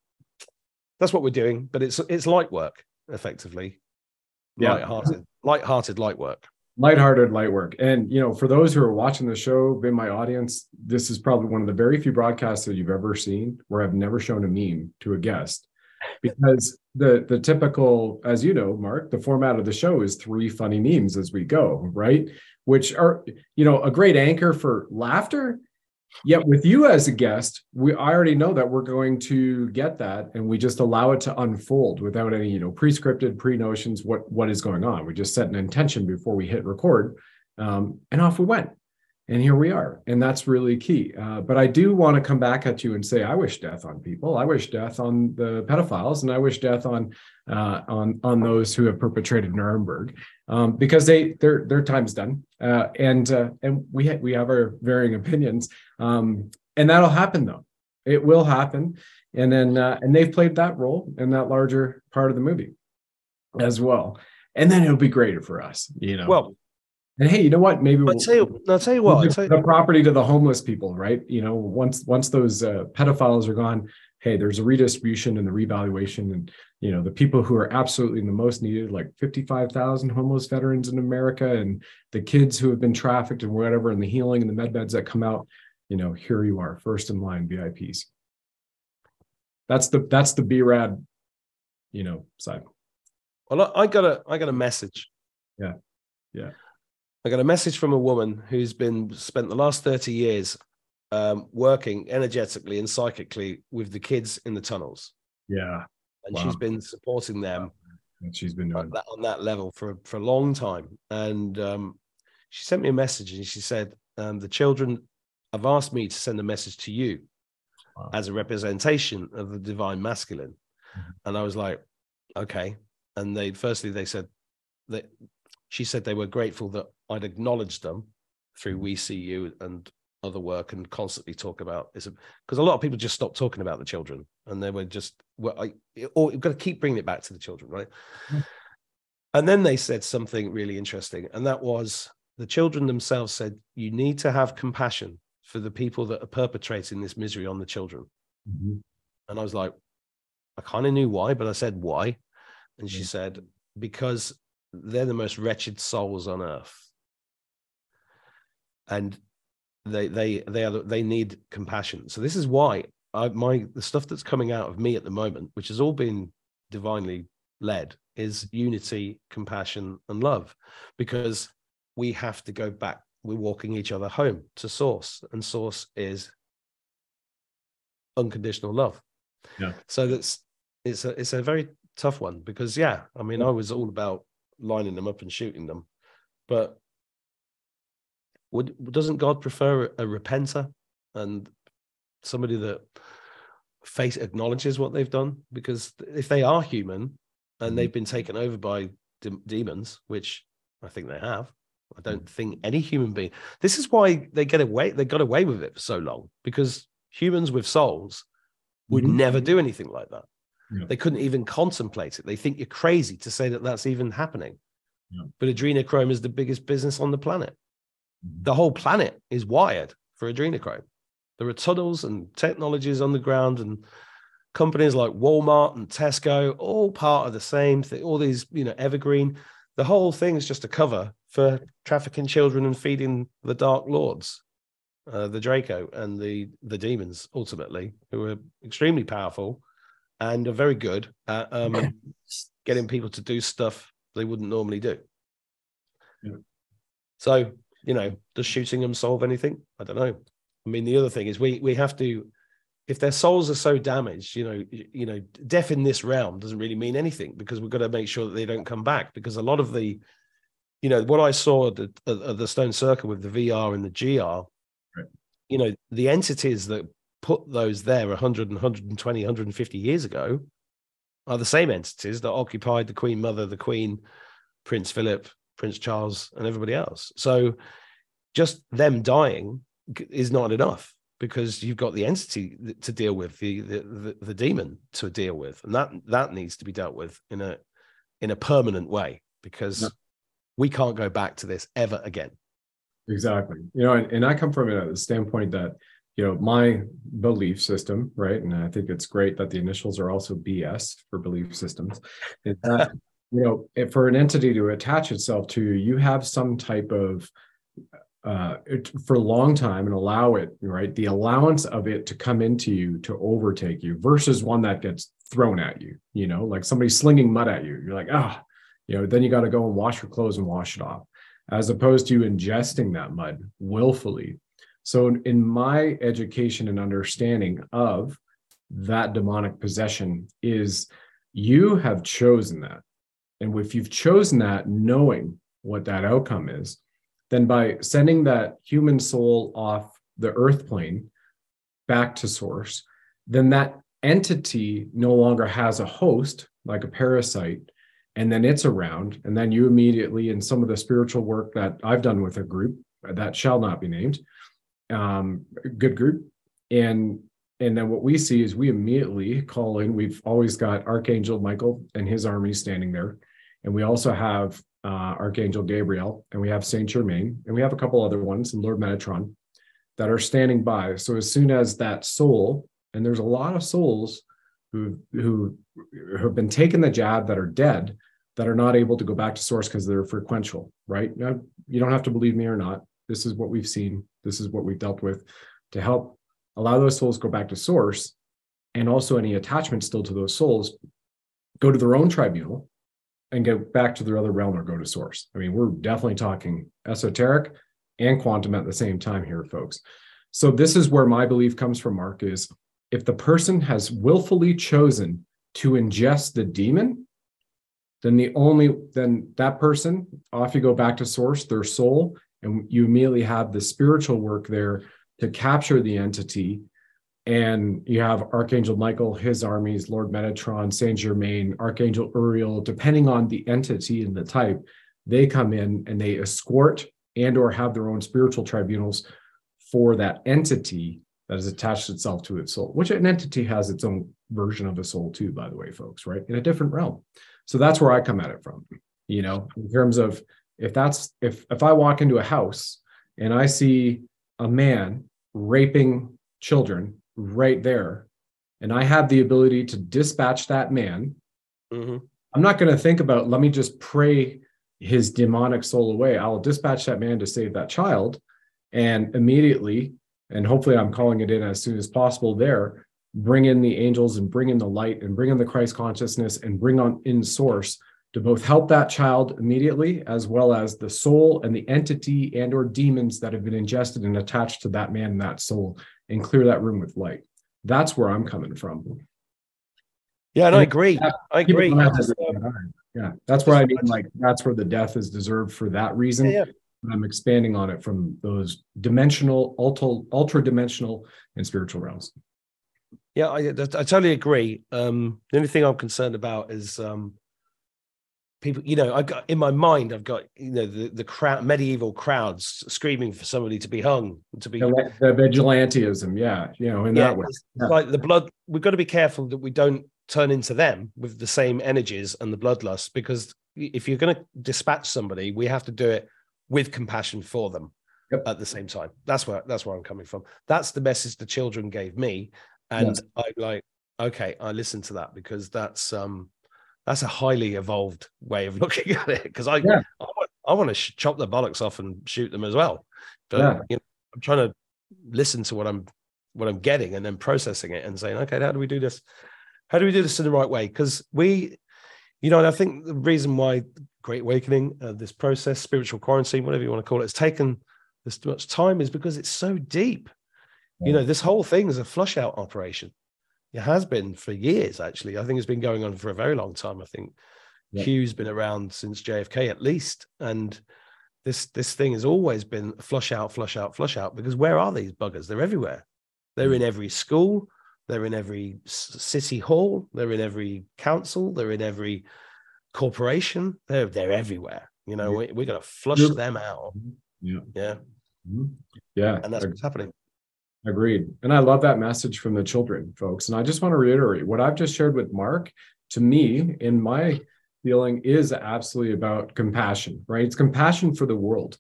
that's what we're doing. But it's it's light work, effectively. Yeah, light-hearted, light-hearted light work. Light-hearted light work, and you know, for those who are watching the show, been my audience, this is probably one of the very few broadcasts that you've ever seen where I've never shown a meme to a guest because the the typical as you know mark the format of the show is three funny memes as we go right? Which are you know a great anchor for laughter. Yet with you as a guest we I already know that we're going to get that and we just allow it to unfold without any you know pre-scripted pre-notions what what is going on. We just set an intention before we hit record um, and off we went and here we are and that's really key. Uh, but i do want to come back at you and say i wish death on people. I wish death on the pedophiles and i wish death on uh, on on those who have perpetrated nuremberg. Um, because they their their time's done. Uh, and uh, and we ha- we have our varying opinions. Um, and that'll happen though. It will happen. And then uh, and they've played that role in that larger part of the movie as well. And then it'll be greater for us you know? Well and hey, you know what? Maybe I'll tell you. I'll tell you what. We'll tell you. the property to the homeless people, right? You know, once once those uh, pedophiles are gone, hey, there's a redistribution and the revaluation, and you know, the people who are absolutely the most needed, like 55,000 homeless veterans in America, and the kids who have been trafficked and whatever, and the healing and the med beds that come out. You know, here you are, first in line VIPs. That's the that's the BRAD, you know, side. Well, I got a I got a message. Yeah, yeah. I got a message from a woman who's been spent the last 30 years um, working energetically and psychically with the kids in the tunnels. Yeah. And wow. she's been supporting them. And she's been doing on that, on that level for, for a long time. And um, she sent me a message and she said, um, The children have asked me to send a message to you wow. as a representation of the divine masculine. Mm-hmm. And I was like, Okay. And they, firstly, they said that she said they were grateful that I'd acknowledged them through mm. We See You and other work and constantly talk about this because a lot of people just stop talking about the children and they were just well, I, or you've got to keep bringing it back to the children, right? Mm. And then they said something really interesting, and that was the children themselves said, "You need to have compassion for the people that are perpetrating this misery on the children." Mm-hmm. And I was like, I kind of knew why, but I said why, and she mm. said because they're the most wretched souls on earth, and they they they are they need compassion. So this is why I, my the stuff that's coming out of me at the moment, which has all been divinely led, is unity, compassion, and love, because we have to go back. We're walking each other home to source, and source is unconditional love. Yeah. So that's it's a it's a very tough one because yeah, I mean, I was all about lining them up and shooting them, but would doesn't God prefer a repenter and somebody that face acknowledges what they've done? Because if they are human and they've been taken over by de- demons, which I think they have, I don't think any human being. This is why they get away. They got away with it for so long because humans with souls would Mhm. never do anything like that. Yeah. They couldn't even contemplate it. They think you're crazy to say that that's even happening. Yeah. But adrenochrome is the biggest business on the planet. Mhm. The whole planet is wired for adrenochrome. There are tunnels and technologies on the ground and companies like Walmart and Tesco, all part of the same thing. All these, you know, evergreen. The whole thing is just a cover for trafficking children and feeding the Dark Lords, uh, the Draco and the the demons, ultimately, who are extremely powerful and are very good at um, getting people to do stuff they wouldn't normally do. Yeah. So, you know, does shooting them solve anything? I don't know. I mean, the other thing is we we have to, if their souls are so damaged, you know, you know, death in this realm doesn't really mean anything because we've got to make sure that they don't come back. Because a lot of the, you know, what I saw at the, at at the Stone Circle with the VR and the GR, you know, the entities that put those there 100 and 120, 150 years ago are the same entities that occupied the Queen Mother, the Queen, Prince Philip, Prince Charles, and everybody else. So just them dying is not enough because you've got the entity to deal with, the the, the, the demon to deal with, and that that needs to be dealt with in a in a permanent way because Yeah. we can't go back to this ever again. Exactly. You know, and, and I come from a standpoint that, you know, my belief system, right? And I think it's great that the initials are also BS for belief systems. Is that, you know, for an entity to attach itself to, you you have some type of uh it, for a long time and allow it right the allowance of it to come into you to overtake you versus one that gets thrown at you you know like somebody slinging mud at you you're like ah you know then you got to go and wash your clothes and wash it off as opposed to ingesting that mud willfully. So, in my education and understanding of that demonic possession, is you have chosen that. And if you've chosen that, knowing what that outcome is, then by sending that human soul off the earth plane back to source, then that entity no longer has a host like a parasite and then it's around and then you immediately in some of the spiritual work that i've done with a group that shall not be named um good group. And and then what we see is we immediately call in we've always got archangel michael and his army standing there. And we also have uh, archangel gabriel and we have saint germain and we have a couple other ones and lord metatron that are standing by. So as soon as that soul and there's a lot of souls who who have been taking the jab that are dead that are not able to go back to source because they're frequential right? Now you don't have to believe me or not this is what we've seen. This is what we've dealt with to help allow those souls go back to source and also any attachment still to those souls go to their own tribunal and go back to their other realm or go to source. I mean we're definitely talking esoteric and quantum at the same time here folks. So this is where my belief comes from mark is if the person has willfully chosen to ingest the demon then the only then that person off you go back to source their soul and you immediately have the spiritual work there to capture the entity and you have archangel michael his armies lord metatron saint germain archangel uriel depending on the entity and the type they come in and they escort and or have their own spiritual tribunals for that entity that has attached itself to its soul, which an entity has its own version of a soul too, by the way, folks, right? In a different realm. So that's where I come at it from, you know, in terms of if that's if if I walk into a house and I see a man raping children right there, and I have the ability to dispatch that man, Mm-hmm. I'm not going to think about let me just pray his demonic soul away. I'll dispatch that man to save that child, and immediately, and hopefully, I'm calling it in as soon as possible. There, bring in the angels and bring in the light and bring in the Christ consciousness and bring on in source to both help that child immediately as well as the soul and the entity and or demons that have been ingested and attached to that man and that soul and clear that room with light that's where i'm coming from Yeah, and I agree. I agree. don't have to do that. yeah that's where i mean like that's where the death is deserved for that reason Yeah, i'm expanding on it from those dimensional ultra ultra dimensional and spiritual realms Yeah, I, I totally agree. Um, the only thing I'm concerned about is um, people. You know, I got in my mind, I've got you know the the crowd, medieval crowds screaming for somebody to be hung, to be. the, the vigilantism yeah you know in yeah, that way Yeah. like the blood. We've got to be careful that we don't turn into them with the same energies and the bloodlust, because if you're going to dispatch somebody, we have to do it with compassion for them Yep. at the same time. That's where that's where I'm coming from. That's the message the children gave me, and Yes. I like okay, I listened to that because that's um that's a highly evolved way of looking at it. Because I Yeah. I want I want to sh- chop the bollocks off and shoot them as well, but Yeah. you know, I'm trying to listen to what I'm what I'm getting and then processing it and saying, okay, how do we do this? How do we do this in the right way? Because we, you know, and I think the reason why Great Awakening, uh, this process, spiritual quarantine, whatever you want to call it, has taken this much time is because it's so deep. You know, this whole thing is a flush out operation. It has been for years, actually. I think it's been going on for a very long time. I think Yeah. Q's been around since JFK at least. And this this thing has always been flush out, flush out, flush out. Because where are these buggers? They're everywhere. They're in every school. They're in every city hall. They're in every council. They're in every corporation. They're they're everywhere. You know, we, we're gonna flush You're- them out. yeah Yeah, Mhm. yeah and that's what's happening. Agreed. And I love that message from the children, folks. And I just want to reiterate what I've just shared with Mark, to me, in my feeling, is absolutely about compassion, right? It's compassion for the world,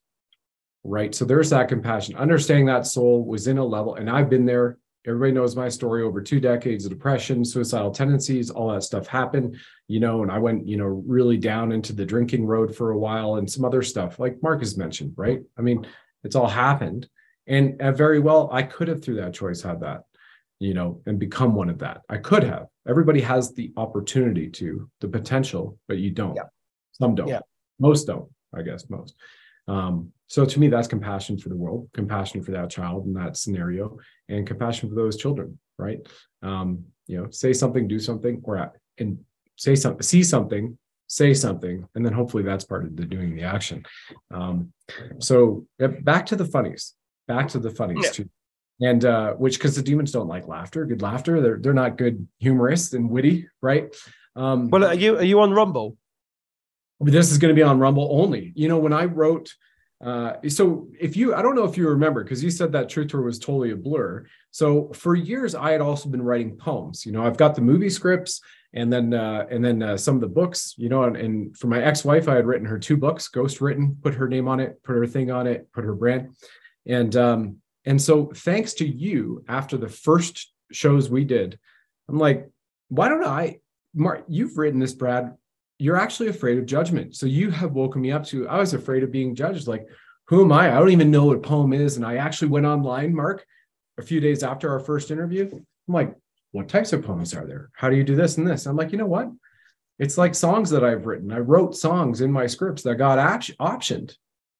right? So there's that compassion. Understanding that soul was in a level, and I've been there. Everybody knows my story over two decades of depression, suicidal tendencies, all that stuff happened, you know, and I went, you know, really down into the drinking road for a while and some other stuff, like Mark has mentioned, right? I mean, it's all happened. And uh, very well, I could have through that choice had that, you know, and become one of that. I could have. Everybody has the opportunity to, the potential, but you don't. Yeah. Some don't. Yeah. Most don't, I guess, most. Um, so to me, that's compassion for the world, compassion for that child in that scenario, and compassion for those children, right? Um, you know, say something, do something, or uh, and say something, see something, say something, and then hopefully that's part of the doing the action. Um, so yeah, back to the funnies, back to the funnies Yeah. too. And uh, which because the demons don't like laughter, good laughter. They're they're not good humorists and witty, right? Um, Well, are you are you on Rumble? this is going to be on Rumble only. You know, when I wrote, uh, so if you, I don't know if you remember, because you said that Truth Tour was totally a blur. So for years, I had also been writing poems. You know, I've got the movie scripts and then uh, and then uh, some of the books. You know, and, and for my ex-wife, I had written her two books, ghost written, put her name on it, put her thing on it, put her brand, and um, and so thanks to you, after the first shows we did, I'm like, why don't I, Mark? You've written this, Brad you're actually afraid of judgment. So you have woken me up to, I was afraid of being judged. Like, who am I? I don't even know what a poem is. And I actually went online, Mark, a few days after our first interview. I'm like, what types of poems are there? How do you do this and this? I'm like, you know what? It's like songs that I've written. I wrote songs in my scripts that got optioned,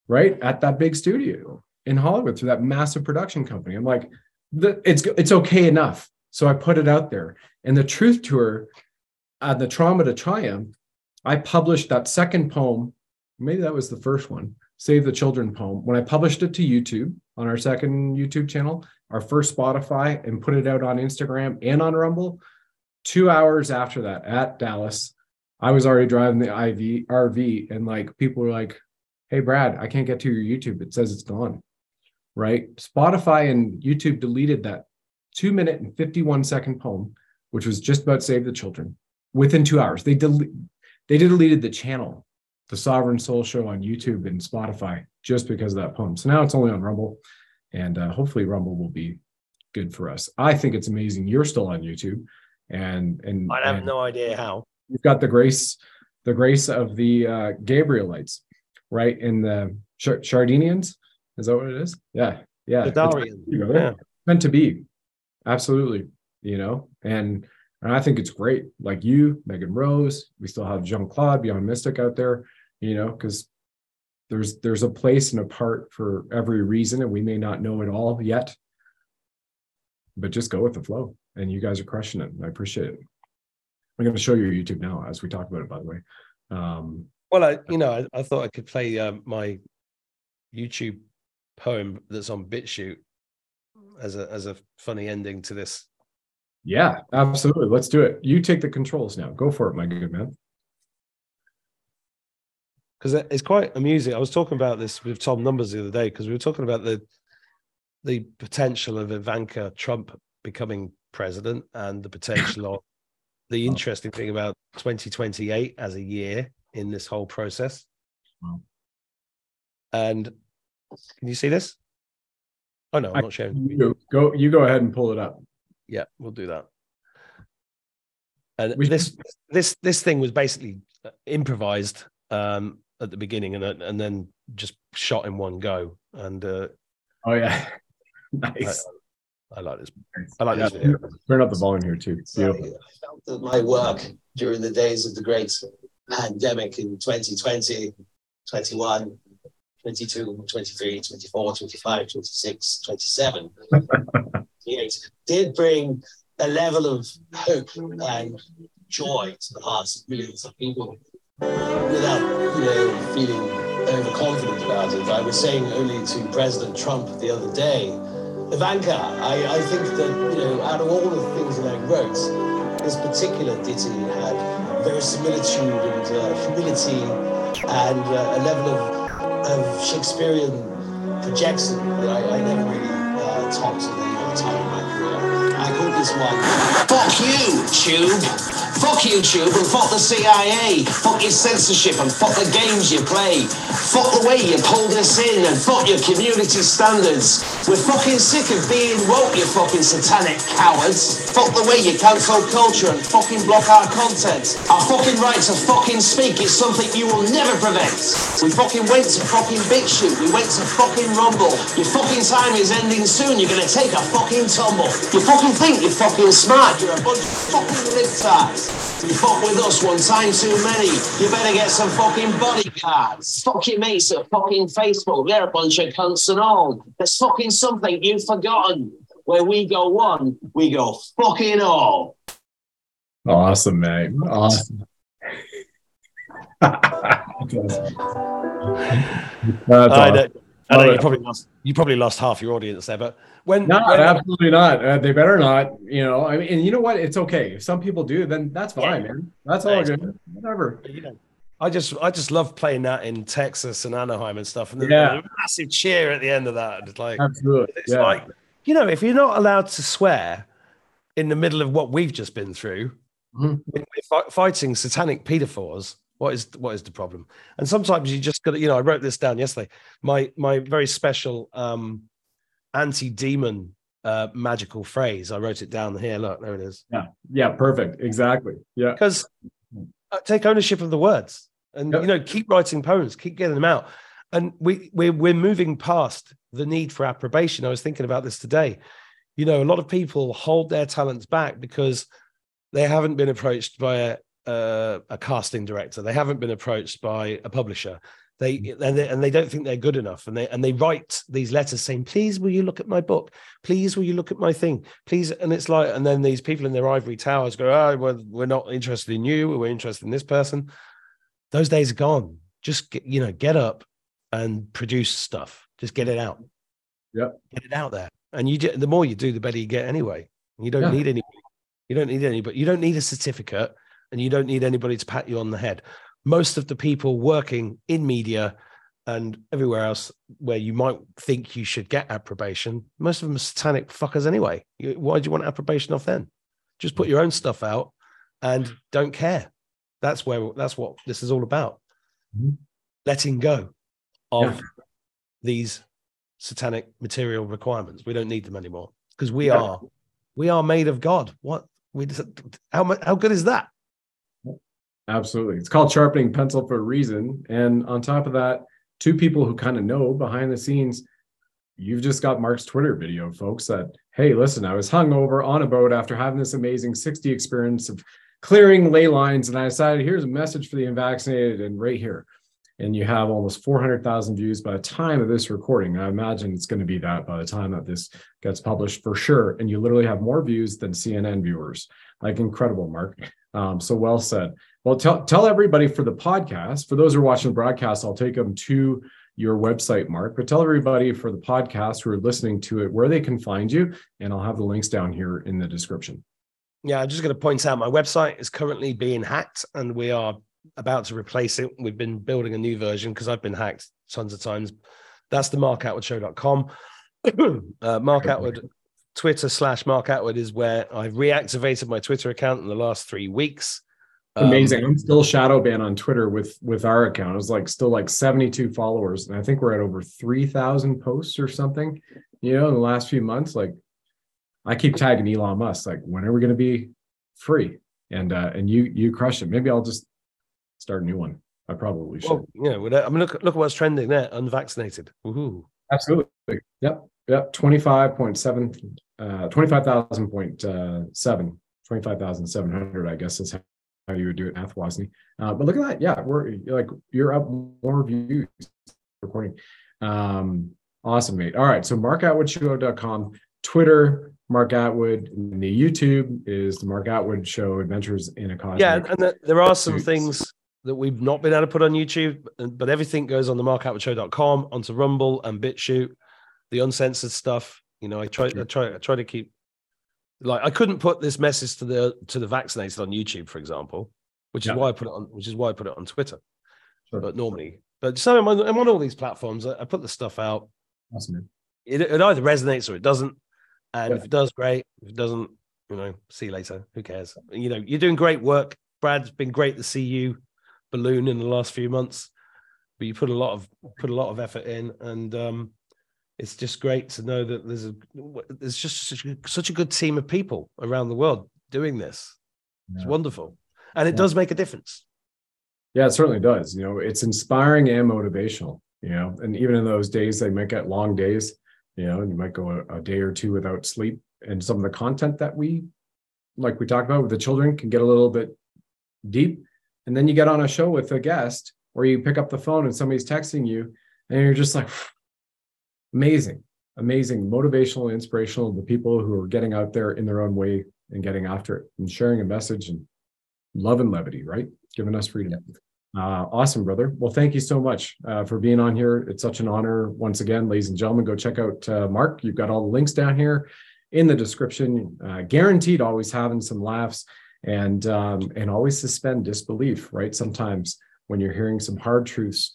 right? At that big studio in Hollywood through that massive production company. I'm like, it's, it's okay enough. So I put it out there. And the truth tour, uh, the trauma to triumph, I published that second poem. Maybe that was the first one, Save the Children poem. When I published it to YouTube on our second YouTube channel, our first Spotify, and put it out on Instagram and on Rumble, two hours after that at Dallas, I was already driving the IV RV, and like people were like, "Hey, Brad, I can't get to your YouTube. It says it's gone." Right? Spotify and YouTube deleted that two minute and 51 second poem, which was just about save the children. Within two hours, they del- they deleted the channel, the Sovereign Soul Show on YouTube and Spotify, just because of that poem. So now it's only on Rumble, and uh, hopefully Rumble will be good for us. I think it's amazing you're still on YouTube, and and I have and no idea how. you've got the grace, the grace of the uh, Gabrielites, right? In the Char- Chardinians, is that what it is? Yeah, yeah. It's Darian. you know, Yeah. meant to be, absolutely. You know, and and I think it's great. Like you, Megan Rose, we still have Jean Claude Beyond Mystic out there. You know, because there's there's a place and a part for every reason, and we may not know it all yet, but just go with the flow. And you guys are crushing it. I appreciate it. I'm going to show you your YouTube now as we talk about it. By the way, um, Well, I, you know, I, I thought I could play um, my YouTube poem that's on BitChute as a as a funny ending to this. yeah, absolutely. Let's do it. You take the controls now. Go for it, my good man. because it's quite amusing. I was talking about this with Tom Numbers the other day because we were talking about the the potential of Ivanka Trump becoming president and the potential of the interesting thing about 2028 as a year in this whole process. Wow. And can you see this? Oh no, I'm I- not sharing. You go. You go ahead and pull it up. Yeah, we'll do that. And We- this this this thing was basically uh, improvised um, at the beginning, and and then just shot in one go. And uh, Oh yeah, I, nice. I like this. I like Yeah, this video. Turn up the volume here too. Beautiful. I felt that my work during the days of the great pandemic in 2020, 21, 22, 23, 24, 25, 26, 27, 28, did bring a level of hope and joy to the hearts of millions of people without, you know, feeling overconfident about it. I was saying only to President Trump the other day, Ivanka, I, I think that, you know, out of all the things that I wrote, this particular ditty had verisimilitude and uh, humility and uh, a level of, of Shakespearean projection that I, I never really uh, topped at any other time in my career. I call this one Fuck You, Tube! Fuck YouTube and fuck the CIA. Fuck your censorship and fuck the games you play. Fuck the way you pulled us in and fuck your community standards. We're fucking sick of being woke, you fucking satanic cowards. Fuck the way you cancel culture and fucking block our content. Our fucking right to fucking speak is something you will never prevent. We fucking went to fucking BitChute. We went to fucking Rumble. Your fucking time is ending soon. You're gonna take a fucking tumble. You fucking think you're fucking smart. You're a bunch of fucking libtards. You fuck with us one time too many. You better get some fucking bodyguards. Fuck your mates at fucking Facebook. They're a bunch of cunts and all. There's fucking something you've forgotten. Where we go one, we go fucking all. Awesome, mate. Awesome. That's I awesome. I know you it. probably lost you probably lost half your audience there, but when, No, when- absolutely not. Uh, they better not. You know, I mean, and you know what? It's okay. If some people do, then that's fine, man. That's all good. Whatever. you know, I just I just love playing that in Texas and Anaheim and stuff, and there's Yeah. massive cheer at the end of that. It's like Absolutely. it's Yeah. like you know, if you're not allowed to swear in the middle of what we've just been through, Mhm. fi- fighting satanic pedophores. What is what is the problem? And sometimes you just got to, you know, I wrote this down yesterday. My my very special um anti-demon uh magical phrase. I wrote it down here. Look, there it is. yeah. Yeah. Perfect. Exactly. Yeah. because uh, take ownership of the words and Yep. you know keep writing poems keep getting them out and we we're, we're moving past the need for approbation i was thinking about this today you know a lot of people hold their talents back because they haven't been approached by a, a, a casting director. They haven't been approached by a publisher. They mm. and, they and they don't think they're good enough and they and they write these letters saying please will you look at my book? Please will you look at my thing? Please and it's like and then these people in their ivory towers go oh well, we're not interested in you we're interested in this person. Those days are gone. Just get, you know get up and produce stuff. Just get it out. Yep. get it out there. And you ju- the more you do the better you get anyway. You don't Yeah. need any you don't need any, but you don't need a certificate and you don't need anybody to pat you on the head most of the people working in media and everywhere else where you might think you should get approbation, most of them are satanic fuckers anyway. Why do you want approbation off then? Just put your own stuff out and don't care. That's where that's what this is all about. Mm-hmm. Letting go of yeah. these satanic material requirements. We don't need them anymore because we yeah. are we are made of God. What we how how good is that? Absolutely. It's called sharpening pencil for a reason. And on top of that, two people who kind of know behind the scenes, you've just got Mark's Twitter video, folks, that, hey, listen, I was hung over on a boat after having this amazing 60 experience of clearing ley lines. And I decided here's a message for the unvaccinated and right here. And you have almost 400,000 views by the time of this recording. I imagine it's going to be that by the time that this gets published for sure. And you literally have more views than CNN viewers. Like incredible, Mark. Um, so well said. Well, tell tell everybody for the podcast. For those who are watching the broadcast, I'll take them to your website, Mark. But tell everybody for the podcast who are listening to it where they can find you, and I'll have the links down here in the description. Yeah, I'm just going to point out my website is currently being hacked, and we are about to replace it. We've been building a new version because I've been hacked tons of times. That's the markattwoodshow.com. uh, Mark Attwood, Twitter slash Mark Attwood is where I've reactivated my Twitter account in the last three weeks. Amazing. Um, I'm still shadow banned on Twitter with with our account. It was like still like 72 followers, and I think we're at over 3,000 posts or something. You know, in the last few months, like I keep tagging Elon Musk, like when are we going to be free? And uh and you you crush it. Maybe I'll just start a new one. I probably should. Well, yeah, I mean, look look at what's trending there. Unvaccinated. Woohoo. Absolutely. Yep. Yep. 25.7 uh 25,000.7 25,700 I guess is how you would do it math Wozni. Uh, but look at that. Yeah, we're like you're up more views recording. Um, awesome, mate. All right. So markattwoodshow.com, Twitter, Mark Attwood, and the YouTube is the Mark Attwood Show Adventures in a Cosmic. Yeah, and the, there are some things that we've not been able to put on YouTube, but everything goes on the markattwoodshow.com, onto Rumble and BitChute, the uncensored stuff. You know, I try, I try, I try to keep like I couldn't put this message to the to the vaccinated on YouTube, for example, which is yeah. why I put it on, which is why I put it on Twitter. Sure. But normally, but so I'm on, I'm on all these platforms. I, I, put the stuff out. Awesome. It, it either resonates or it doesn't. And yeah. if it does, great. If it doesn't, you know, see you later. Who cares? You know, you're doing great work. Brad's been great to see you balloon in the last few months, but you put a lot of put a lot of effort in, and um, it's just great to know that there's a there's just such a, such a good team of people around the world doing this. Yeah. It's wonderful, and it yeah. does make a difference. Yeah, it certainly does. You know, it's inspiring and motivational. You know, and even in those days, they might get long days. You know, and you might go a, a day or two without sleep, and some of the content that we, like we talked about with the children, can get a little bit deep. And then you get on a show with a guest, or you pick up the phone and somebody's texting you, and you're just like amazing, amazing, motivational, inspirational. The people who are getting out there in their own way and getting after it and sharing a message and love and levity, right? Giving us freedom. Uh, awesome, brother. Well, thank you so much uh, for being on here. It's such an honor. Once again, ladies and gentlemen, go check out uh, Mark. You've got all the links down here in the description. Uh, guaranteed, always having some laughs and um, and always suspend disbelief. Right? Sometimes when you're hearing some hard truths,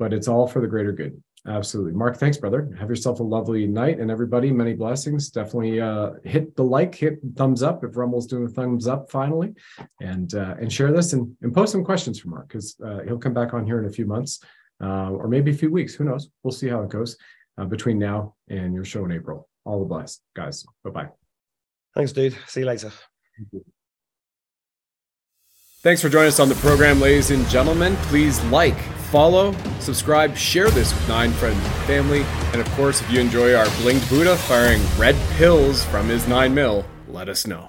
but it's all for the greater good. Absolutely. Mark, thanks, brother. Have yourself a lovely night. And everybody, many blessings. Definitely uh, hit the like, hit thumbs up if Rumble's doing a thumbs up finally. And uh, and share this and, and post some questions for Mark because uh, he'll come back on here in a few months uh, or maybe a few weeks. Who knows? We'll see how it goes uh, between now and your show in April. All the blessed, guys. Bye bye. Thanks, dude. See you later. Thanks for joining us on the program, ladies and gentlemen. Please like, follow, subscribe, share this with nine friends and family. And of course, if you enjoy our blinged Buddha firing red pills from his nine mil, let us know.